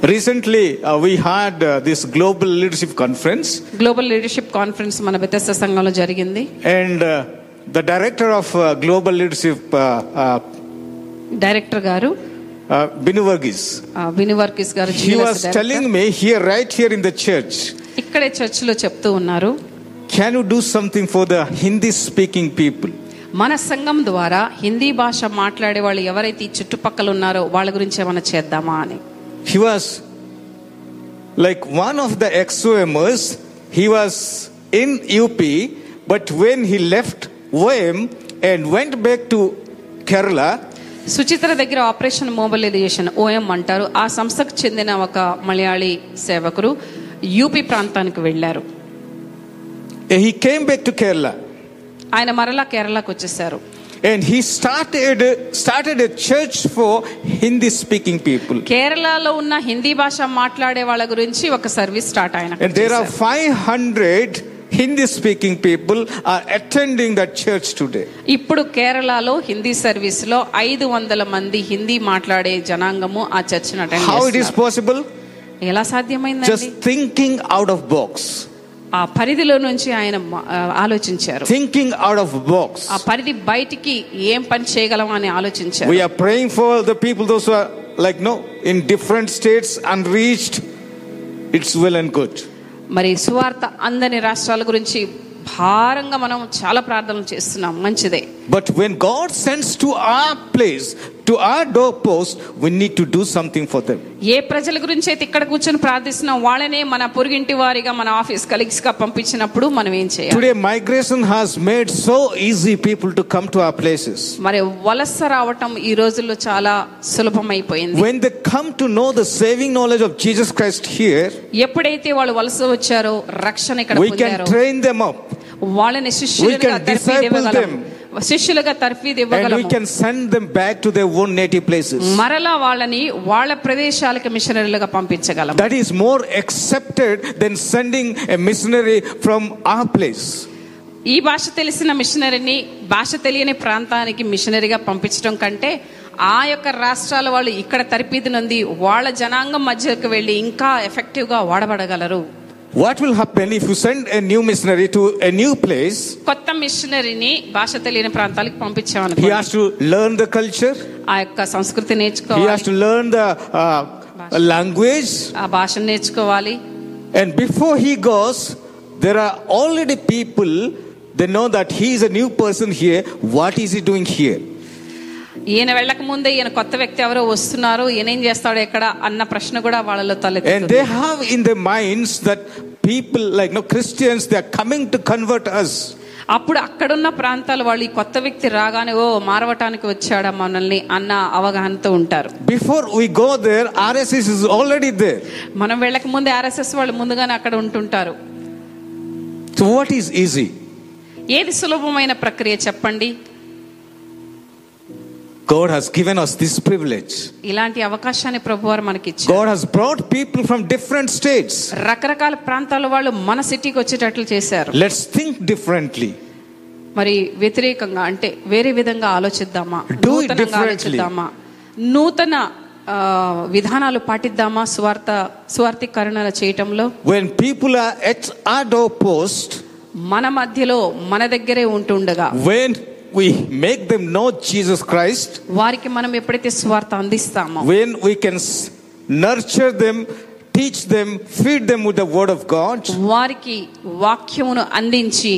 Recently, uh, we had uh, this global leadership conference, global leadership conference మన బెతస్త సంఘంలో జరిగింది and uh, the director of uh, global leadership, uh, uh, director గారు uh, విను వర్గీస్ గారు was director. telling me here, right here in the church, ఇక్కడే చర్చిలో చెప్తూ ఉన్నారు can you do something for the Hindi speaking people? మన సంఘం ద్వారా హిందీ భాష మాట్లాడే వాళ్ళు ఎవరైతే ఈ చుట్టుపక్కల ఉన్నారో వాళ్ళ గురించి ఏమైనా చేద్దామా అని He was like one of the ex-OMers. He was in UP, but when he left OM and went back to Kerala, Suchitra దగ్గర ఆపరేషన్ మొబిలైజేషన్ ఓఎం అంటారు. ఆ సంస్థకు చెందిన ఒక మలయాళీ సేవకుడు యూపీ ప్రాంతానికి వెళ్ళారు. He came back to Kerala. ఆయన మరలా కేరళకు వచ్చేసారు. And he started started a church for Hindi speaking people. కేరళలో ఉన్న హిందీ భాష మాట్లాడే వాళ్ళ గురించి ఒక సర్వీస్ స్టార్ట్ ఆయన And there are 500 Hindi speaking people are attending that church today. ఇప్పుడు కేరళలో హిందీ సర్వీస్లో ఐదు వందల మంది హిందీ మాట్లాడే జనాంగము ఆ చర్చను అటెండ్ How it is చేస్తున్నారు. possible? ఎలా సాధ్యమైందండి Just thinking out of box. ఆ పరిధిలో నుంచి ఆయన మా- ఆ, ఆలోచించారు Thinking out of box. ఆ పరిధి బయటికి ఏం పని చేయగలం అని ఆలోచించారు We are praying for the people, those who are like no in different states, unreached. It's well and good. మరి సువార్త అందని రాష్ట్రాల గురించి భారంగా మనం చాలా ప్రార్థనలు చేస్తున్నాం. మంచిదే. But when God sends to ఆ ప్లేస్ టు ఆ door post we need to do something for them ఏ ప్రజల గురించి అయితే ఇక్కడ కూర్చొని ప్రార్థిస్తున్నాం వాళ్ళనే మన పొరుగింటి వారిగా మన ఆఫీస్ కలిగ్స్ పంపించినప్పుడు మనం ఏం చేయాలి? Migration has made easy people to come to our places మరి వలస రావటం ఈ రోజుల్లో చాలా సులభం అయిపోయింది the come to saving knowledge of Jesus Christ here ఎప్పుడైతే వాళ్ళు వలస వచ్చారో రక్షణ ఇక్కడ వాళ్ళని శిష్యులుగా శిష్యులుగా తర్ఫీదు and we ఇవ్వగలము can send them back to their own native places. మరలా వాళ్ళని వాళ్ళ ప్రదేశాలకు మిషనరీలుగా పంపించగలం That is more accepted than sending a missionary from our place. ఈ భాష తెలిసిన మిషనరీని భాష తెలియని ప్రాంతానికి మిషనరీగా పంపించడం కంటే ఆ యొక్క రాష్ట్రాల వాళ్ళు ఇక్కడ తరపీదు నంది వాళ్ళ జనాంగం మధ్యకు వెళ్ళి ఇంకా ఎఫెక్టివ్గా వాడబడగలరు What will happen if you send a new missionary to a new place? కొత్త మిషనరీని భాష తెలియని ప్రాంతాలకు He పంపించామనుకో has to learn the culture, ఆ యొక్క సంస్కృతి he has నేర్చుకోవాలి to learn the uh, language, ఆ భాషను నేర్చుకోవాలి and before he goes, there are already people they know that he is a new person here. What is he doing here? ఈయన వెళ్ళక ముందే ఈయన కొత్త వ్యక్తి ఎవరో వస్తున్నారు ఈయన ఏం చేస్తాడు ఎక్కడ అన్న ప్రశ్న కూడా వాళ్ళలో And తలెత్తుతుంది they have in their minds that people like no Christians they are coming to convert us. అప్పుడు అక్కడున్న ప్రాంతాల వాళ్ళు ఈ కొత్త వ్యక్తి రాగానే ఓ మారవటానికి వచ్చాడా మనల్ని అన్న అవగాహనతో ఉంటారు Before we go there, RSS is already there. మనం వెళ్ళక ముందే ఆర్ఎస్ఎస్ వాళ్ళు ముందుగానే అక్కడ ఉంటుంటారు So what is easy? ఏది సులభమైన ప్రక్రియ చెప్పండి God has given us this privilege. ఇలాంటి అవకాశాన్ని ప్రభువారు మనకి ఇచ్చారు God has brought people from different states. రకరకాల ప్రాంతాల వాళ్ళు మన సిటీకి వచ్చేటట్లు చేశారు Let's think differently. మరి వ్యతిరేకంగా అంటే వేరే విధంగా ఆలోచిద్దామా Do it నూతనంగా differently. ఆలోచిద్దామా నూతన విధానాలు పాటిద్దామా స్వార్థ స్వార్థీకరణ చేయటంలో When people are at our doorpost, మన మధ్యలో మన దగ్గరే ఉంటుండగా when we make them know Jesus Christ, వారికి మనం ఎప్పుడైతే స్వార్థ అందిస్తామో when we can s- nurture them, teach them, feed them with the word of God, వారికి వాక్యమును అందించి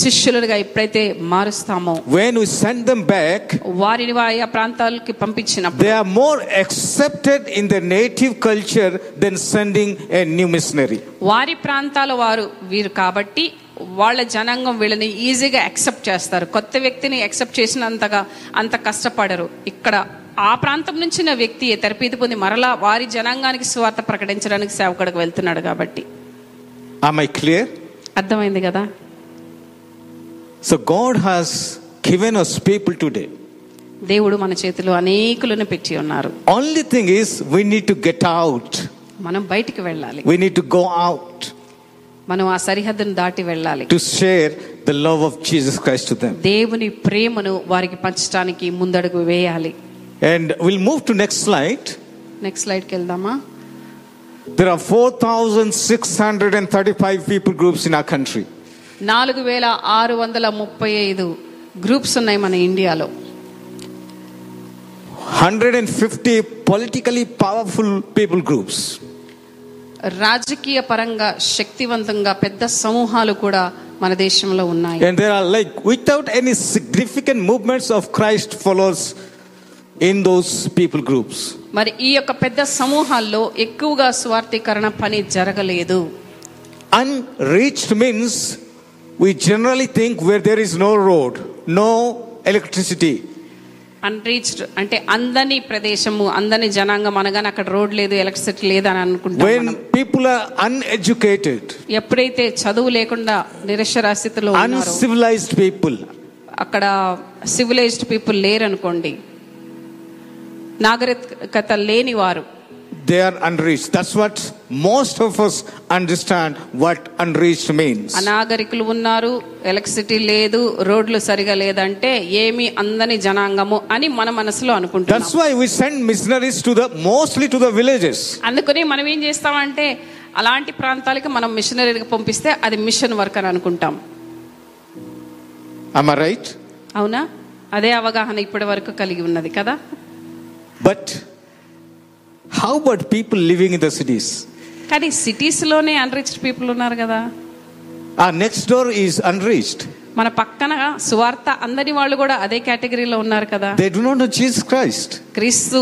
శిష్యులుగా ఎప్పుడైతే మారుస్తామో when we send them back, వారిని ఆయా ప్రాంతాలకి పంపించినప్పుడు they are more accepted in their native culture than sending a new missionary. వారి ప్రాంతాల వారు వీరు కాబట్టి వాళ్ళ జనాంగం వీళ్ళని ఈజీగా యాక్సెప్ట్ చేస్తారు. కొత్త వ్యక్తిని యాక్సెప్ట్ చేసినంతగా అంత కష్టపడరు. ఇక్కడ ఆ ప్రాంతం నుంచి నా వ్యక్తి తెరపీది పొంది మరలా వారి జనాంగానికి స్వార్థ ప్రకటించడానికి సేవకుడికి వెళ్తున్నాడు కాబట్టి. Clear? అర్థమైంది కదా? So God has given us people today. దేవుడు మన చేతిలో అనేకులను పెట్టి ఉన్నారు. Only thing is we need to get out. మనం బయటికి వెళ్ళాలి. We need to go out. మనం ఆ సరిహద్దును దాటి వెళ్ళాలి to share the love of Jesus Christ to them. దేవుని ప్రేమను వారికి పంచడానికి ముందడుగు వేయాలి And we'll move to next slide. Next స్లైడ్కి వెళ్దామా There are 4,635 people groups in our country. నాలుగు వేల ఆరు వందల ముప్పై ఐదు గ్రూప్స్ ఉన్నాయి మన ఇండియాలో 150 politically powerful people groups. రాజకీయ పరంగా శక్తివంతంగా పెద్ద సమూహాలు కూడా మన దేశంలో ఉన్నాయి And there are like, without any significant movements of Christ followers in those people groups. మరి ఈ యొక్క పెద్ద సమూహాల్లో ఎక్కువగా స్వార్థీకరణ పని జరగలేదు Unreached means we generally think where there is no road, no electricity. unreached అంటే అందని ప్రదేశము అందని జనాంగం అనగానే అక్కడ రోడ్ లేదు ఎలక్ట్రిసిటీ లేదు అని అనుకుంటాం. When people are uneducated, ఎప్పుడైతే చదువు లేకుండా నిరక్షరాస్యతలో ఉన్నారో uncivilized people, అక్కడ సివిలైజ్డ్ పీపుల్ లేరనుకోండి నాగరికత లేని వారు they are unreached. That's what most of us understand what unreached means. అనాగరికులు ఉన్నారు ఎలక్ట్రిసిటీ లేదు రోడ్లు సరిగా లేదంటే ఏమి అందని జనాంగము అని మన మనసులో అనుకుంటున్నాం That's why we send missionaries to the mostly to the villages. అందుకని మనం ఏం చేస్తామంటే అలాంటి ప్రాంతాలకి మనం మిషనరీగా పంపిస్తే అది మిషన్ వర్క్ అని అనుకుంటాం Am I right? అవునా అదే అవగాహన ఇప్పటి వరకు కలిగి ఉన్నది కదా But how but people living in the cities కానీ సిటీస్లోనే అన్రిచ్ పీపుల్ ఉన్నారు కదా. ఆ నెక్స్ట్ డోర్ ఈస్ అన్రీచ్డ్ మన పక్కన స్వార్థ అందరి వాళ్ళు కూడా అదే కేటగిరీలో ఉన్నారు కదా. They do not know Jesus Christ క్రీస్తు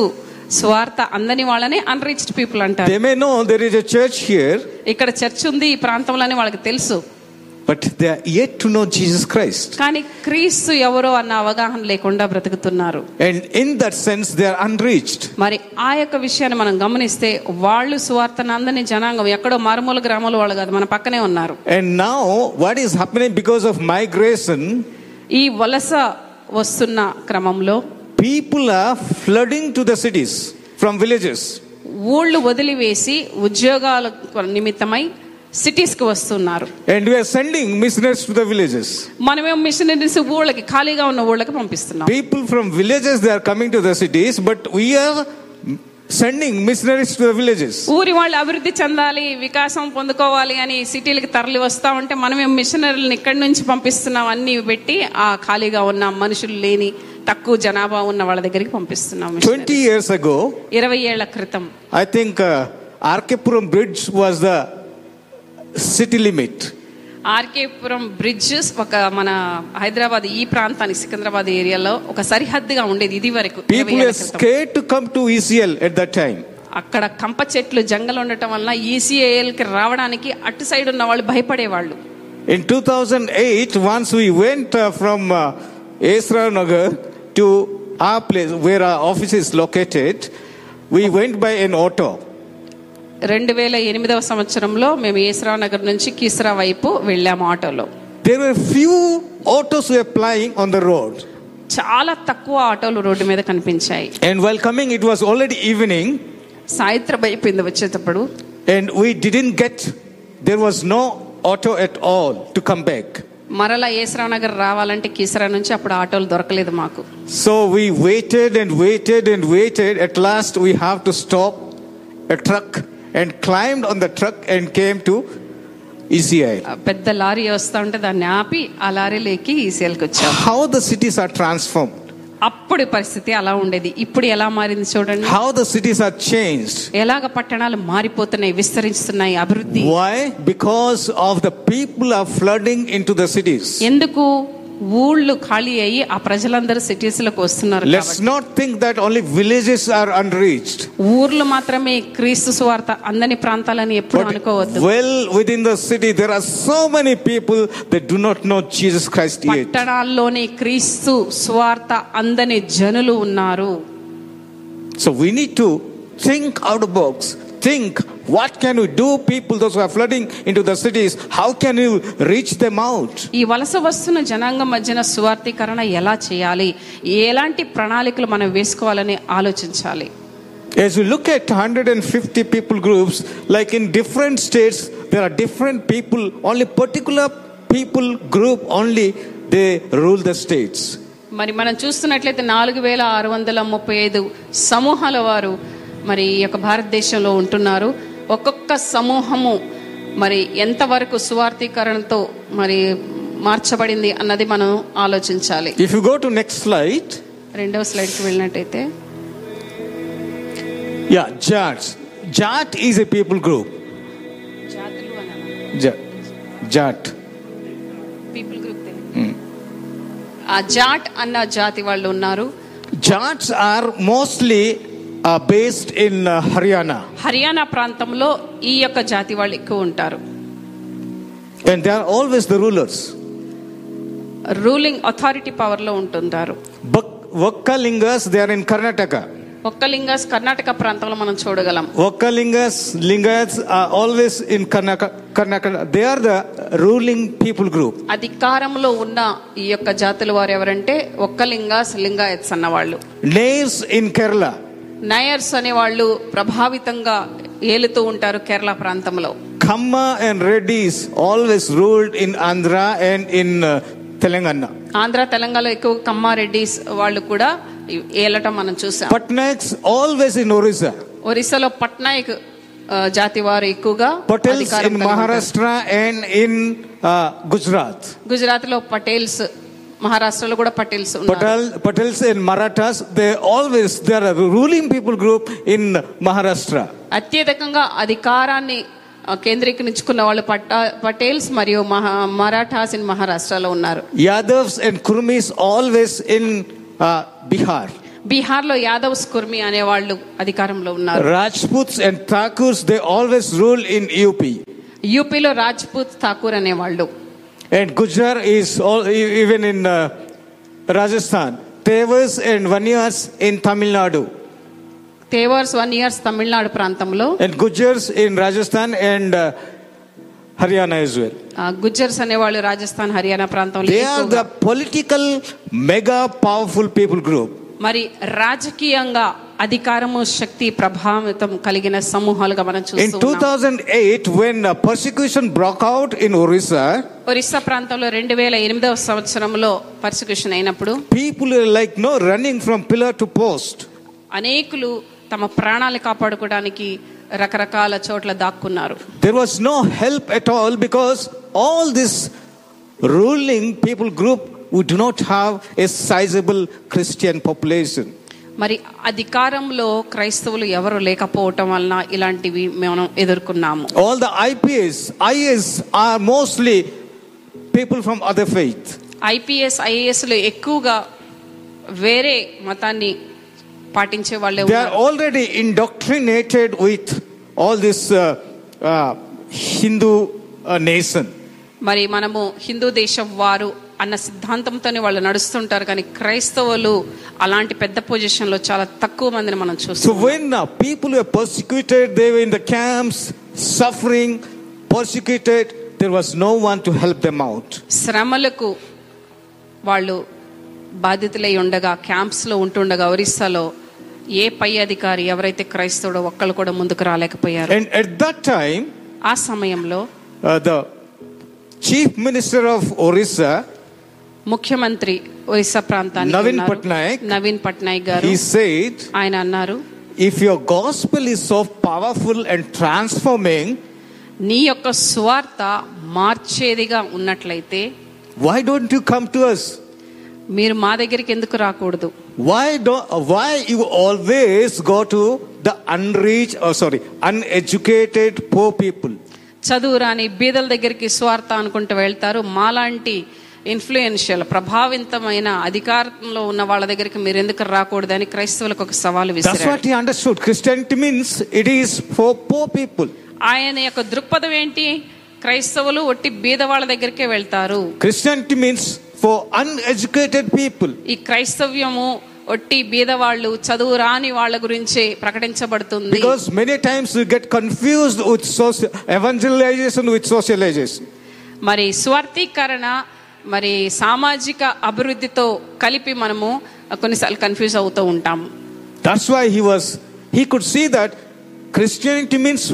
స్వార్థ అందని వాళ్ళని అన్రీచ్డ్ పీపుల్ అంటారు. They may know there is a church here ఇక్కడ చర్చ్ ఉంది ఈ ప్రాంతంలోనే వాళ్ళకి తెలుసు. But they yet to know Jesus Christ కానీ క్రీస్తు ఎవరో అన్న అవగాహన లేకుండా బ్రతుకుతున్నారు. And in that sense they are unreached మరి ఆ యొక్క విషయాన్ని మనం గమనిస్తే వాళ్ళు సువార్తను అందని జనాంగం ఎక్కడో మారుమూల గ్రామాల వాళ్ళు కాదు మన పక్కనే ఉన్నారు. And now what is happening because of migration ఈ వలస వస్తున్న క్రమంలో people are flooding to the cities from villages ఊళ్ళు వదిలివేసి ఉద్యోగాల నిమిత్తమై సిటీస్కి వస్తున్నారు And we are sending missionaries to the villages. మనమేమో మిషనరీస్ ఊళ్ళకి ఖాళీగా ఉన్న ఊళ్ళకి పంపిస్తున్నాం People from villages, they are coming to the cities, but we are sending missionaries to the villages. ఊరి వాళ్ళు అభివృద్ధి చెందాలి వికాసం పొందుకోవాలి అని సిటీలకి తరలి వస్తా ఉంటే మనమేం మిషనరీలను ఇక్కడి నుంచి పంపిస్తున్నాం అన్ని పెట్టి ఆ ఖాళీగా ఉన్న మనుషులు లేని తక్కువ జనాభా ఉన్న వాళ్ళ దగ్గరికి పంపిస్తున్నాం 20 years ago, ఇరవై ఏళ్ళ క్రితం I think uh, Arkepuram Bridge was city limit Arkepuram bridges ఒక మన హైదరాబాద్ ఈ ప్రాంతానికి సికింద్రాబాద్ ఏరియాలో ఒక సరిహద్దుగా ఉండేది ఇది వరకు people to come to ECL at that time అక్కడ కంప చెట్లు జంగల్ ఉండటం వల్ల ఈసీఎల్కి రావడానికి అటు సైడ్ ఉన్న వాళ్ళు భయపడే వాళ్ళు in 2008 once we went from Esra Nagar to a place where a office is located we went by an auto రెండు వేల ఎనిమిదవ సంవత్సరంలో మేము ఈసరా నగర్ నుంచి కీసరా వైపు వెళ్ళాము ఆటోలో. Few autos applying on the road చాలా తక్కువ ఆటోలు రోడ్డు మీద కనిపించాయి. And well coming it was already evening సాయంత్రం అయిపోయింది వచ్చేటప్పుడు. And we didn't get there was no auto at all to come back మరలా ఏసరా నగర్ రావాలంటే కీసరా నుంచి అప్పుడు ఆటోలు దొరకలేదు మాకు. So we waited and waited and waited at last we have to stop a truck and climbed on the truck and came to ECI. ఆ పెద్ద లారీ వస్తా ఉంటే దాన్ని ఆపి ఆ లారీలో ఎక్కి ఈసీఎల్కి వచ్చాం How the cities are transformed, అప్పుడు పరిస్థితి అలా ఉండేది ఇప్పుడు ఎలా మారింది చూడండి how the cities are changed. ఎలాగ పట్టణాలు మారిపోతున్నాయి విస్తరిస్తున్నాయి అభివృద్ధి Why? Because of the people are flooding into the cities. ఎందుకు ఊళ్ళు ఖాళీ అయ్యి ఆ ప్రజలందరూ సిటీస్లోకి వస్తున్నారు let's not think that only villages are unreached ఊర్లు మాత్రమే క్రీస్తు సువార్త అందని ప్రాంతాలని ఎప్పుడు అనుకోవద్దు. Well within the city there are so many people they do not know Jesus Christ yet పట్టణాల్లోని క్రీస్తు సువార్త అందని జనులు ఉన్నారు. So we need to think out box Think what can we do, people, those who are flooding into the cities, how can you reach them out? ఈ వలస వస్తున్న జనాంగం మధ్యన సువార్థీకరణ ఎలా చేయాలి ఎలాంటి ప్రణాళికలు మనం వేసుకోవాలని ఆలోచించాలి As we look at 150 people groups, like in different states, there are different people, only particular people group only they rule the states. మరి మనం చూస్తున్నట్లయితే నాలుగు వేల ఆరు వందల ముప్పై ఐదు సమూహాల వారు మరి ఈ యొక్క భారతదేశంలో ఉంటున్నారు. ఒక్కొక్క సమూహము మరి ఎంతవరకు సువార్థీకరణతో మరి మార్చబడింది అన్నది మనం ఆలోచించాలి. If you go to next slide, రెండవ స్లైడ్కి వెళ్ళినట్టయితే. Yeah, Jat. Jat is a people group. Ja- Jat. People group ఆ జాట్ అన్న జాతి వాళ్ళు ఉన్నారు. Jats are mostly uh, based in uh, Haryana. Haryana ప్రాంతంలో ఈ యొక్క జాతి వాళ్ళు ఎక్కువ ఉంటారు And they are always the rulers. Ruling authority పవర్లో ఉంటుంటారు Bak- Vakkalingas, they are in Karnataka. Vokkaligas Karnataka ప్రాంతంలో మనం చూడగలం Lingas are always in Karnataka. Karnataka. They are the ruling people group. అధికారంలో ఉన్న ఈ యొక్క జాతుల వారు ఎవరంటే ఒక్కలింగాస్ లింగాయత్స్ అన్నవాళ్ళు Nairs in Kerala. నయర్స్ అనే వాళ్ళు ప్రభావితంగా ఏలుతూ ఉంటారు కేరళ ప్రాంతంలో. Kamma and Reddys always ruled in Andhra and in Telangana Andhra తెలంగాణలో ఎక్కువ ఖమ్మ వాళ్ళు కూడా ఏలటం మనం చూసాం. పట్నాయక్స్ ఆల్వేస్ ఇన్ ఒరిస్సా ఒరిస్సాలో పట్నాయక్ జాతి వారు ఎక్కువగా పటేల్స్ మహారాష్ట్ర అండ్ ఇన్ గుజరాత్ గుజరాత్లో పటేల్స్ మహారాష్ట్రలో కూడా Patels Patels and Marathas, they always, they are a ruling people group in Maharashtra. అత్యధికంగా అధికారాన్ని కేంద్రీకరించుకున్న వాళ్ళు పట్ట పటేల్స్ మరియు మహా మరాఠాస్ ఇన్ మహారాష్ట్రలో ఉన్నారు and Kurmis always in uh, Bihar. బీహార్లో యాదవ్స్ కుర్మి అనే వాళ్ళు అధికారంలో ఉన్నారు Rajputs and Thakurs, they always rule in UP. యూపీలో రాజ్పూత్ ఠాకూర్ అనే వాళ్ళు And Gujar is all, even in uh, Rajasthan. Tewars and Vanyas in Tamil Nadu. Tevas, Vanyas, Tamil Nadu Prantamlo. And Gujars in Rajasthan and uh, Haryana as well. Gujars and Evalu Rajasthan, Haryana Prantamlo. They are the political mega powerful people group. మరి రాజకీయంగా అధికారము శక్తి ప్రభావితం కలిగిన సమూహాలుగా మనం In చూస్తూ ఉన్నాం. 2008, when uh, persecution broke out in Orissa, Orissa ప్రాంతంలో రెండు వేల ఎనిమిదవ సంవత్సరంలో పర్సిక్యూషన్ అయినప్పుడు people are like no running from pillar to post. అనేకులు తమ ప్రాణాలు కాపాడుకోవడానికి రకరకాల చోట్ల దాక్కున్నారు There was no help at all because all this ruling people group do not have a sizable Christian population. మరి అధికారంలో క్రైస్తవులు ఎవరు లేకపోవటం వలన ఇలాంటివి మేము ఎదుర్కొన్నాము. All the IPS IAS are mostly people from other faith IPS ఐఏఎస్లో ఎక్కువగా వేరే మతాన్ని పాటించే వాళ్ళే ఉన్నారు. They are already indoctrinated with all this Hindu nation మరి మనము హిందూ దేశం వారు అన్న సిద్ధాంతంతోనే వాళ్ళు నడుస్తుంటారు కానీ క్రైస్తవులు అలాంటి పెద్ద పొజిషన్లో చాలా తక్కువ మందిని మనం చూస్తాం suffering persecuted there was no one to help them out శ్రమలకు వాళ్ళు బాధితులై ఉండగా క్యాంప్స్లో ఉంటుండగా ఒరిస్సాలో ఏ పై అధికారి ఎవరైతే క్రైస్తవుడో ఒక్కరు కూడా ముందుకు రాలేకపోయారు. అండ్ ఎట్ దట్ టైం ఆ సమయంలో the chief minister of Orissa ముఖ్యమంత్రి ఒరిస్సా ప్రాంతానికి నవీన్ పట్నాయక్ నవీన్ పట్నాయక్ గారు. హి సేడ్ ఆయన అన్నారు if your gospel is so powerful and transforming నీ యొక్క స్వార్థ మార్చేదిగా ఉన్నట్లయితే why don't you come to us? మీరు మా దగ్గరికి ఎందుకు రాకూడదు? Why do why you always go to the unreach unreach sorry uneducated poor people చదువురాని బీదల దగ్గరికి స్వార్థ అనుకుంటూ వెళ్తారు. మాలాంటి ఇన్ఫ్లుయెన్షియల్ ప్రభావితమైన అధికారంలో ఉన్న వాళ్ళ దగ్గరికి మీరు ఎందుకు రాకూడదు అని క్రైస్తవులకు ఒక సవాల్ understood Christianity means it is for poor people ఆయన యొక్క దృక్పథం ఏంటి? క్రైస్తవులు ఒట్టి బీద వాళ్ళ దగ్గరికే వెళ్తారు. Christianity means for uneducated people ఈ క్రైస్తవ్యము ఒట్టి బీద వాళ్ళు చదువు రాని వాళ్ళ గురించి ప్రకటించబడుతుంది. Because times you get confused with social evangelization with socialization మరి స్వార్థీకరణ మరి సామాజిక అభివృద్ధితో కలిపి మనము కొన్నిసార్లు కన్ఫ్యూజ్ అవుతూ ఉంటాం that's why he was he could see that Christianity means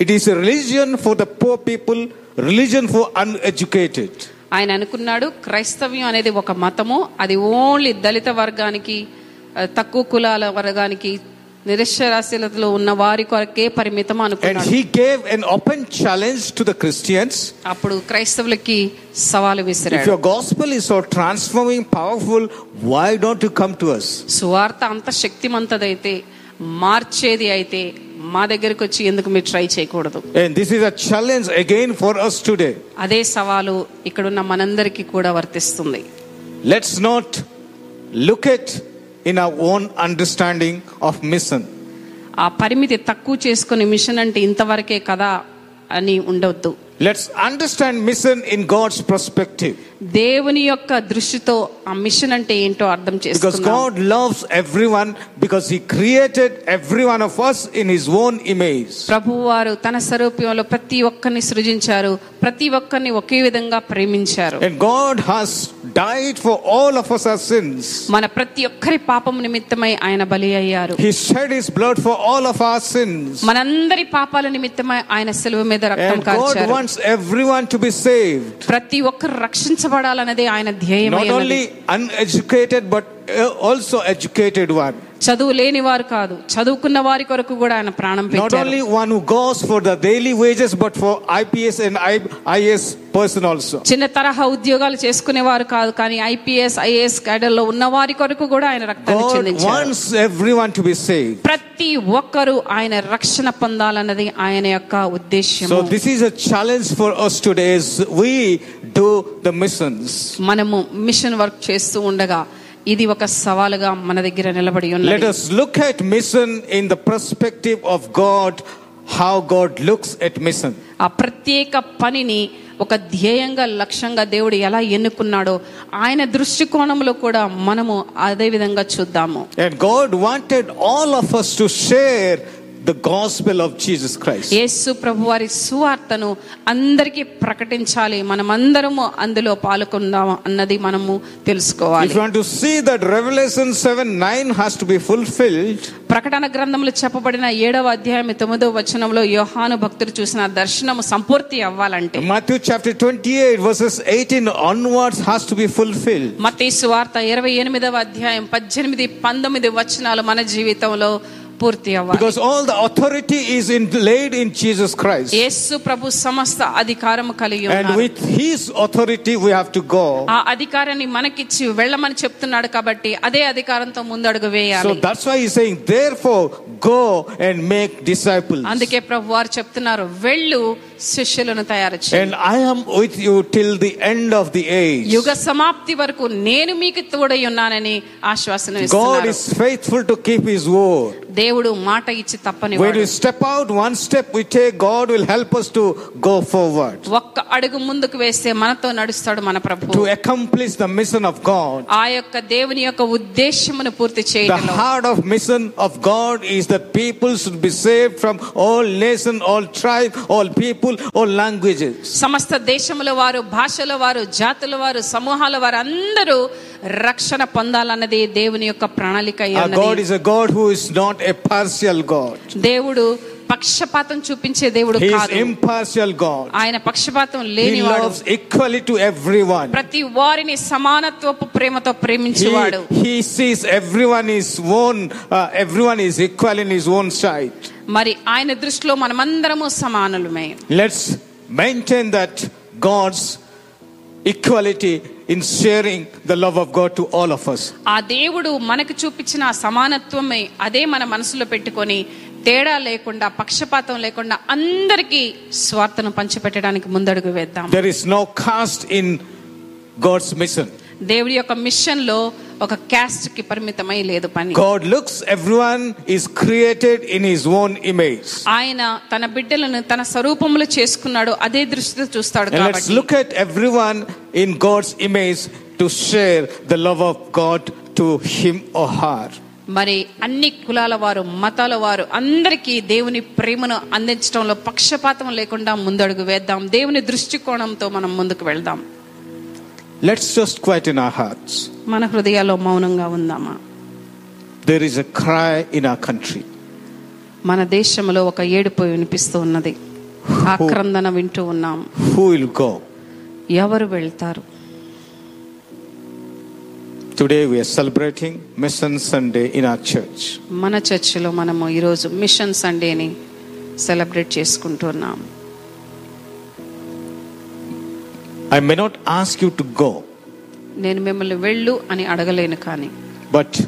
it is religion for the poor people religion for uneducated ఆయన అనుకున్నాడు క్రైస్తవ్యం అనేది ఒక మతము అది ఓన్లీ దళిత వర్గానికి తక్కువ కులాల వర్గానికి నిరక్షరాస్యతలో ఉన్న వారి కొరకే పరిమితం అనుకున్నాడు. He gave an open challenge to the Christians అప్పుడు క్రైస్తవులకి సవాలు విసిరాడు. If your gospel is so transforming powerful why don't you come to us? సువార్త అంత శక్తిమంతదైతే మార్చేది అయితే మా దగ్గరికి వచ్చి ఎందుకు మీరు ట్రై చేయకూడదు? And this is a challenge again for us today అదే సవాలు ఇక్కడ ఉన్న మనందరికీ కూడా వర్తిస్తుంది. Let's not look at in our own understanding of mission ఆ పరిమితి తక్కువ చేసుకుని మిషన్ అంటే ఇంతవరకే కదా అని ఉండవద్దు let's understand mission in God's perspective దేవుని యొక్క దృష్టితో ఆ మిషన్ అంటే ఏంటో అర్థం చేసుకుందాం. Because God loves everyone because he created everyone of us in his own image ప్రభువారు తన స్వరూపంలో ప్రతి ఒక్కరిని సృజించారు ప్రతి ఒక్కరిని ఒకే విధంగా ప్రేమించారు. And God has died for all of us our మన ప్రతి ఒక్కరి పాపం నిమిత్తమై ఆయన బలి అయ్యారు. He shed his blood for all of our sins. మనందరి పాపాల నిమిత్తమై ఆయన సిలువ మీద రక్తం కార్చారు. wants everyone to be saved. ప్రతి ఒక్కరు రక్షించబడాలన్నదే ఆయన ధ్యేయమై Not ఉన్నది. only uneducated but uh, also educated one. చదువు లేని వారు కాదు చదువుకున్న వారి కొరకు కూడా ఆయన ప్రాణం only one who goes for the daily wages but for IPS and I- IS person also. చిన్న తరహా ఉద్యోగాలు చేసుకునే వారు కాదు కానీ ఐపీఎస్ ఐఏఎస్లో ఉన్న వారి కొరకు కూడా ఆయన రక్తాన్ని చెందించారు wants everyone to be saved. ప్రతి ఒక్కరూ ఆయన రక్షణ పొందాలన్నది ఆయన యొక్క ఉద్దేశ్యం So this is a challenge for us today as we do the missions. మనము మిషన్ వర్క్ చేస్తూ ఉండగా ఇది ఒక సవాలుగా మన దగ్గర నిలబడి Let ఉన్నది us look at mission in the perspective of God, how God looks at mission. ఆ ప్రత్యేక పనిని ఒక ధ్యేయంగా లక్ష్యంగా దేవుడు ఎలా ఎన్నుకున్నాడో ఆయన దృష్టికోణంలో కూడా మనము అదే విధంగా చూద్దాము And God wanted all of us to share the gospel of Jesus Christ. యేసు ప్రభు వారి సువార్తను అందరికీ ప్రకటించాలి మనమందరము అందులో పాల్గొందాం అన్నది మనము If తెలుసుకోవాలి you want to see that Revelation 7 9 has to be fulfilled, ప్రకటన గ్రంథంలో చెప్పబడిన ఏడవ అధ్యాయం తొమ్మిదో వచనంలో యోహాను భక్తుడు చూసిన దర్శనము సంపూర్తి అవ్వాలంటే Matthew chapter 28 verses 18 onwards has to be fulfilled. మత్తయి సువార్త ఇరవై ఎనిమిదవ అధ్యాయం పద్దెనిమిది పంతొమ్మిది వచనాలు మన జీవితంలో పూర్తి అవ్వాలి Because all the authority is in, laid in Jesus Christ. యేసు ప్రభు సమస్త అధికారము కలిగి And ఉన్నారు with his authority we have to go. ఆ అధికారాన్ని మనకిచ్చి వెళ్ళమని చెప్తున్నాడు కాబట్టి అదే అధికారంతో ముందడుగు So వేయాలి that's why he's saying, therefore, go and make disciples. అందుకే ప్రభు వారు చెప్తున్నారు వెళ్ళు శిష్యులను తయారు చేయి And I am with you till the end of the age. యుగ సమాప్తి వరకు నేను మీకు తోడై ఉన్నానని ఆశ్వాసన God ఇస్తున్నారు is faithful to keep his word. దేవుడు మాట ఇచ్చి తప్పని when you step out one step we take God will help us to go forward ఒక్క అడుగు ముందుకు వేస్తే మనతో నడుస్తాడు మన ప్రభు. To accomplish the mission of God ఆ యొక్క దేవుని యొక్క ఉద్దేశమును పూర్తి చేయడం the heart of mission of God is the people should be saved from all nation all tribe all people all languages సమస్త దేశముల వారు భాషల వారు జాతుల వారు సమూహాల వారు అందరూ రక్షణ పొందాలన్నది దేవుని యొక్క ప్రణాళిక దేవుడు పక్షపాతం చూపించే దేవుడు ఆయన పక్షపాతం లేని ఈక్వలీ టు ఎవ్రీవన్ ప్రతి వారిని సమానత్వపు ప్రేమతో ప్రేమించేవాడు. He sees everyone is own every one is equal in his own sight మరి ఆయన దృష్టిలో మనమందరము సమానులమే. Let's maintain that God's equality in sharing the love of God to all of us. ఆ దేవుడు మనకు చూపించిన ఆ సమానత్వమే అదే మన మనసులో పెట్టుకొని తేడా లేకుండా పక్షపాతం లేకుండా అందరికీ స్వార్థను పంచిపెట్టడానికి ముందడుగు వేద్దాం There is no caste in God's mission. దేవుడి యొక్క మిషన్లో ఒక క్యాస్ట్కి పరిమితమై లేదు పని God looks, everyone is created in his own image. ఆయన తన బిడ్డలను తన స్వరూపములు చేసుకున్నాడు అదే దృష్టితో చూస్తాడు కాబట్టి look at everyone in God's image to share the love of God to him or her. మరి అన్ని కులాల వారు మతాల వారు అందరికీ దేవుని ప్రేమను అందించడంలో పక్షపాతం లేకుండా ముందడుగు వేద్దాం దేవుని దృష్టికోణంతో మనం ముందుకు వెళ్దాం let's just quiet in our hearts మన హృదయాల్లో మౌనంగా ఉందామా? There is a cry in our country మన దేశంలో ఒక ఏడుపు వినిపిస్తూ ఉన్నది. ఆక్రందన వింటూ ఉన్నాం. హూ విల్ గో ఎవరు వెళ్తారు? Today we are celebrating mission Sunday in our church మన చర్చిలో మనము ఈరోజు మిషన్ సండేని సెలబ్రేట్ చేసుకుంటున్నాం I may not ask you to go, నేను మిమ్మల్ని వెళ్ళు అని అడగలేను కానీ. but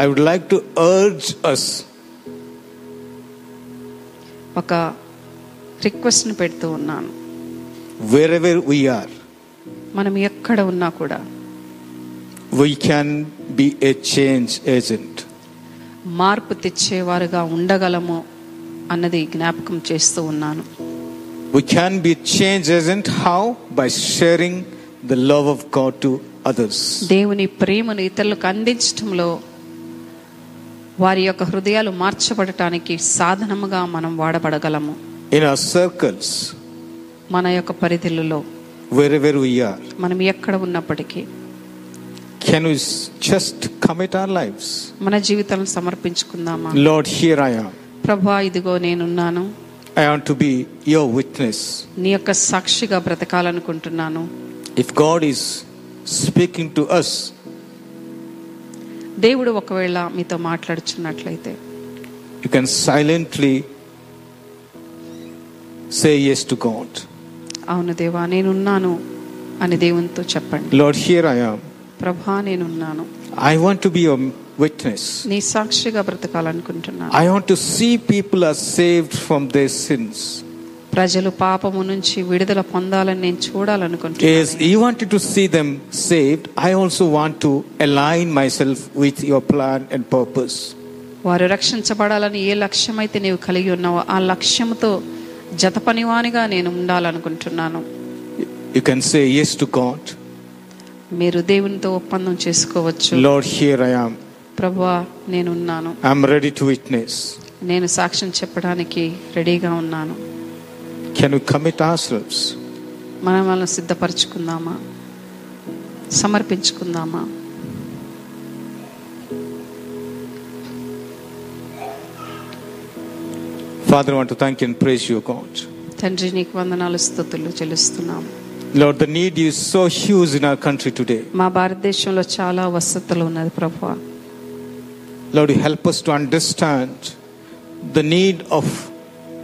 I would like to urge us. ఒక రిక్వెస్ట్ని పెడుతూ ఉన్నాను. Wherever we are, మనం ఎక్కడ ఉన్నా కూడా. we can be a change agent. మార్పు తెచ్చేవారుగా ఉండగలము అన్నది జ్ఞాపకం చేస్తూ ఉన్నాను. We can be change agent how by sharing the love of God to others దేవుని ప్రేమను ఇతరులకు అందించడంలో వారి యొక్క హృదయాలు మార్చబడటానికి సాధనముగా మనం వాడబడగలము. ఇన్ అ సర్కిల్స్ మన యొక్క పరిధిలో వేర్ వేర్ వి ఆర్ మనం ఎక్కడ ఉన్నప్పటికీ can you just commit our lifes మన జీవితాలను సమర్పించుకుందామా? లార్డ్ హియర్ ఐ యామ్ ప్రభువా ఇదిగో నేను ఉన్నాను I want to be your witness. నీ యొక్క సాక్షిగా బ్రతకాలనుకుంటున్నాను If God is speaking to us, దేవుడు ఒకవేళ మీతో మాట్లాడుచున్నట్లయితే you can silently say yes to God. అవును దేవా నేనున్నాను అని దేవునితో చెప్పండి Lord, here I am. ప్రభా నేనున్నాను I want to be your witness. నీ సాక్షిగా బ్రతకాలనుకుంటున్నాను I want to see people are saved from their sins. ప్రజలు పాపము నుంచి విడుదల పొందాలని నేను చూడాలనుకుంటున్నాను you wanted to see them saved, I also want to align myself with your plan and purpose. వారు రక్షించబడాలని ఏ లక్ష్యమైతే నీవు కలిగి ఉన్నావో ఆ లక్ష్యముతో జత పనివానిగా నేను ఉండాలనుకుంటున్నాను You can say yes to God. మీరు దేవునితో ఒప్పందం చేసుకోవచ్చు Lord, here I am. ప్రభువా నేను ఉన్నాను I am ready to witness నేను సాక్ష్యం చెప్పడానికి రెడీగా ఉన్నాను. కెన్ యు కమిట్ ఆర్సెల్వ్స్ మనం వాళ్ళని సిద్ధపరచుకుందామా? సమర్పించుకుందామా? Father want to thank you and praise you God తండ్రి నీకు వందనాలు స్తుతులు చెల్లిస్తున్నాం. Lord, the need is so huge in our country today. మా భారతదేశంలో చాలా వసతులు ఉన్నది ప్రభువా Lord, help us to understand the need of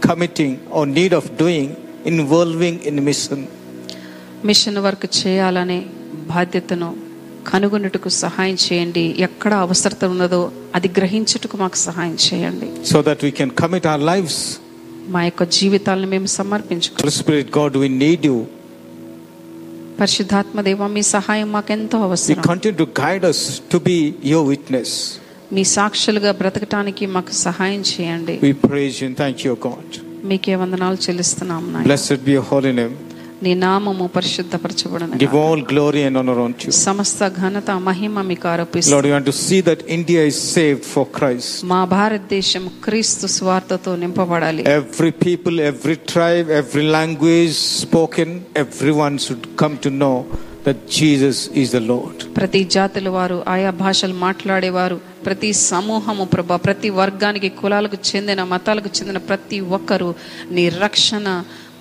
committing or need of doing, involving in mission. Mission work చేయాలనే బాధ్యతను కనుగొనుటకు సహాయం చేయండి ఎక్కడ అవసరత ఉన్నదో అది గ్రహించుటకు మాకు సహాయం చేయండి so that we can commit our lives. మా యొక్క జీవితాలను మేము సమర్పించుకో Holy Spirit, God, we need you. పరిశుద్ధాత్మ దేవ మీ సహాయం మాకెంతో We అవసరం continue to guide us to be your witness. మీ సాక్షులుగా బ్రతకటానికి మాకు సహాయం చేయండి. We praise you thank you God మీకే వందనాలు చెల్లిస్తున్నాము నాయన. బ్లెస్డ్ బి యువర్ నీ నామము పరిశుద్ధపరచబడిన గివ్ ఆల్ గ్లోరీ అండ్ సమస్త ఘనత మహిమ మీకు ఆరోపిస్తు Lord you see that India is saved for Christ మా భారత క్రీస్తు స్వార్థతో నింపబడాలి. Every people every tribe every language spoken everyone should come to know that Jesus is the Lord. ప్రతి జాతుల వారు ఆయా భాషలు మాట్లాడేవారు ప్రతి సమూహము ప్రభా ప్రతి వర్గానికి కులాలకు చెందిన మతాలకు చెందిన ప్రతి ఒక్కరూ నీ రక్షణ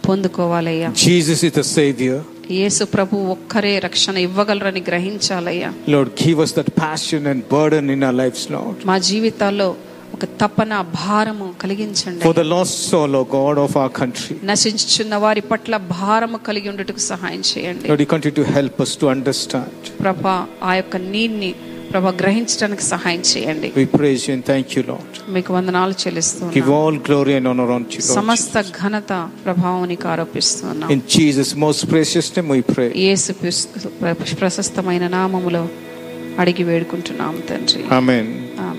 పొందుకోవాలయ్యా Jesus is the Savior. యేసు ప్రభు ఒక్కరే రక్షణ ఇవ్వగలరని గ్రహించాలయ్యా Lord, give us that passion and burden in our lives, Lord. మా జీవితాల్లో ఒక తపన భారము కలిగించండి. For the lost soul O God of our country నశించుచున్న వారి పట్ల భారము కలిగి ఉండటకు సహాయం చేయండి. లార్డ్ కంటి to help us to understand ప్రభా ఆ యొక్క నీన్ని ప్రభా గ్రహించడానికి సహాయం చేయండి. We praise you and thank you Lord మీకు వందనాలు చెల్లిస్తున్నాము give all glory and honour unto God సమస్త ఘనత ప్రభావానికి ఆరోపిస్తున్నాము in Jesus most precious name we pray యేసు క్రీస్తు ప్రశస్తమైన నామములో అడిగి వేడుకుంటున్నాము తండ్రి. ఆమేన్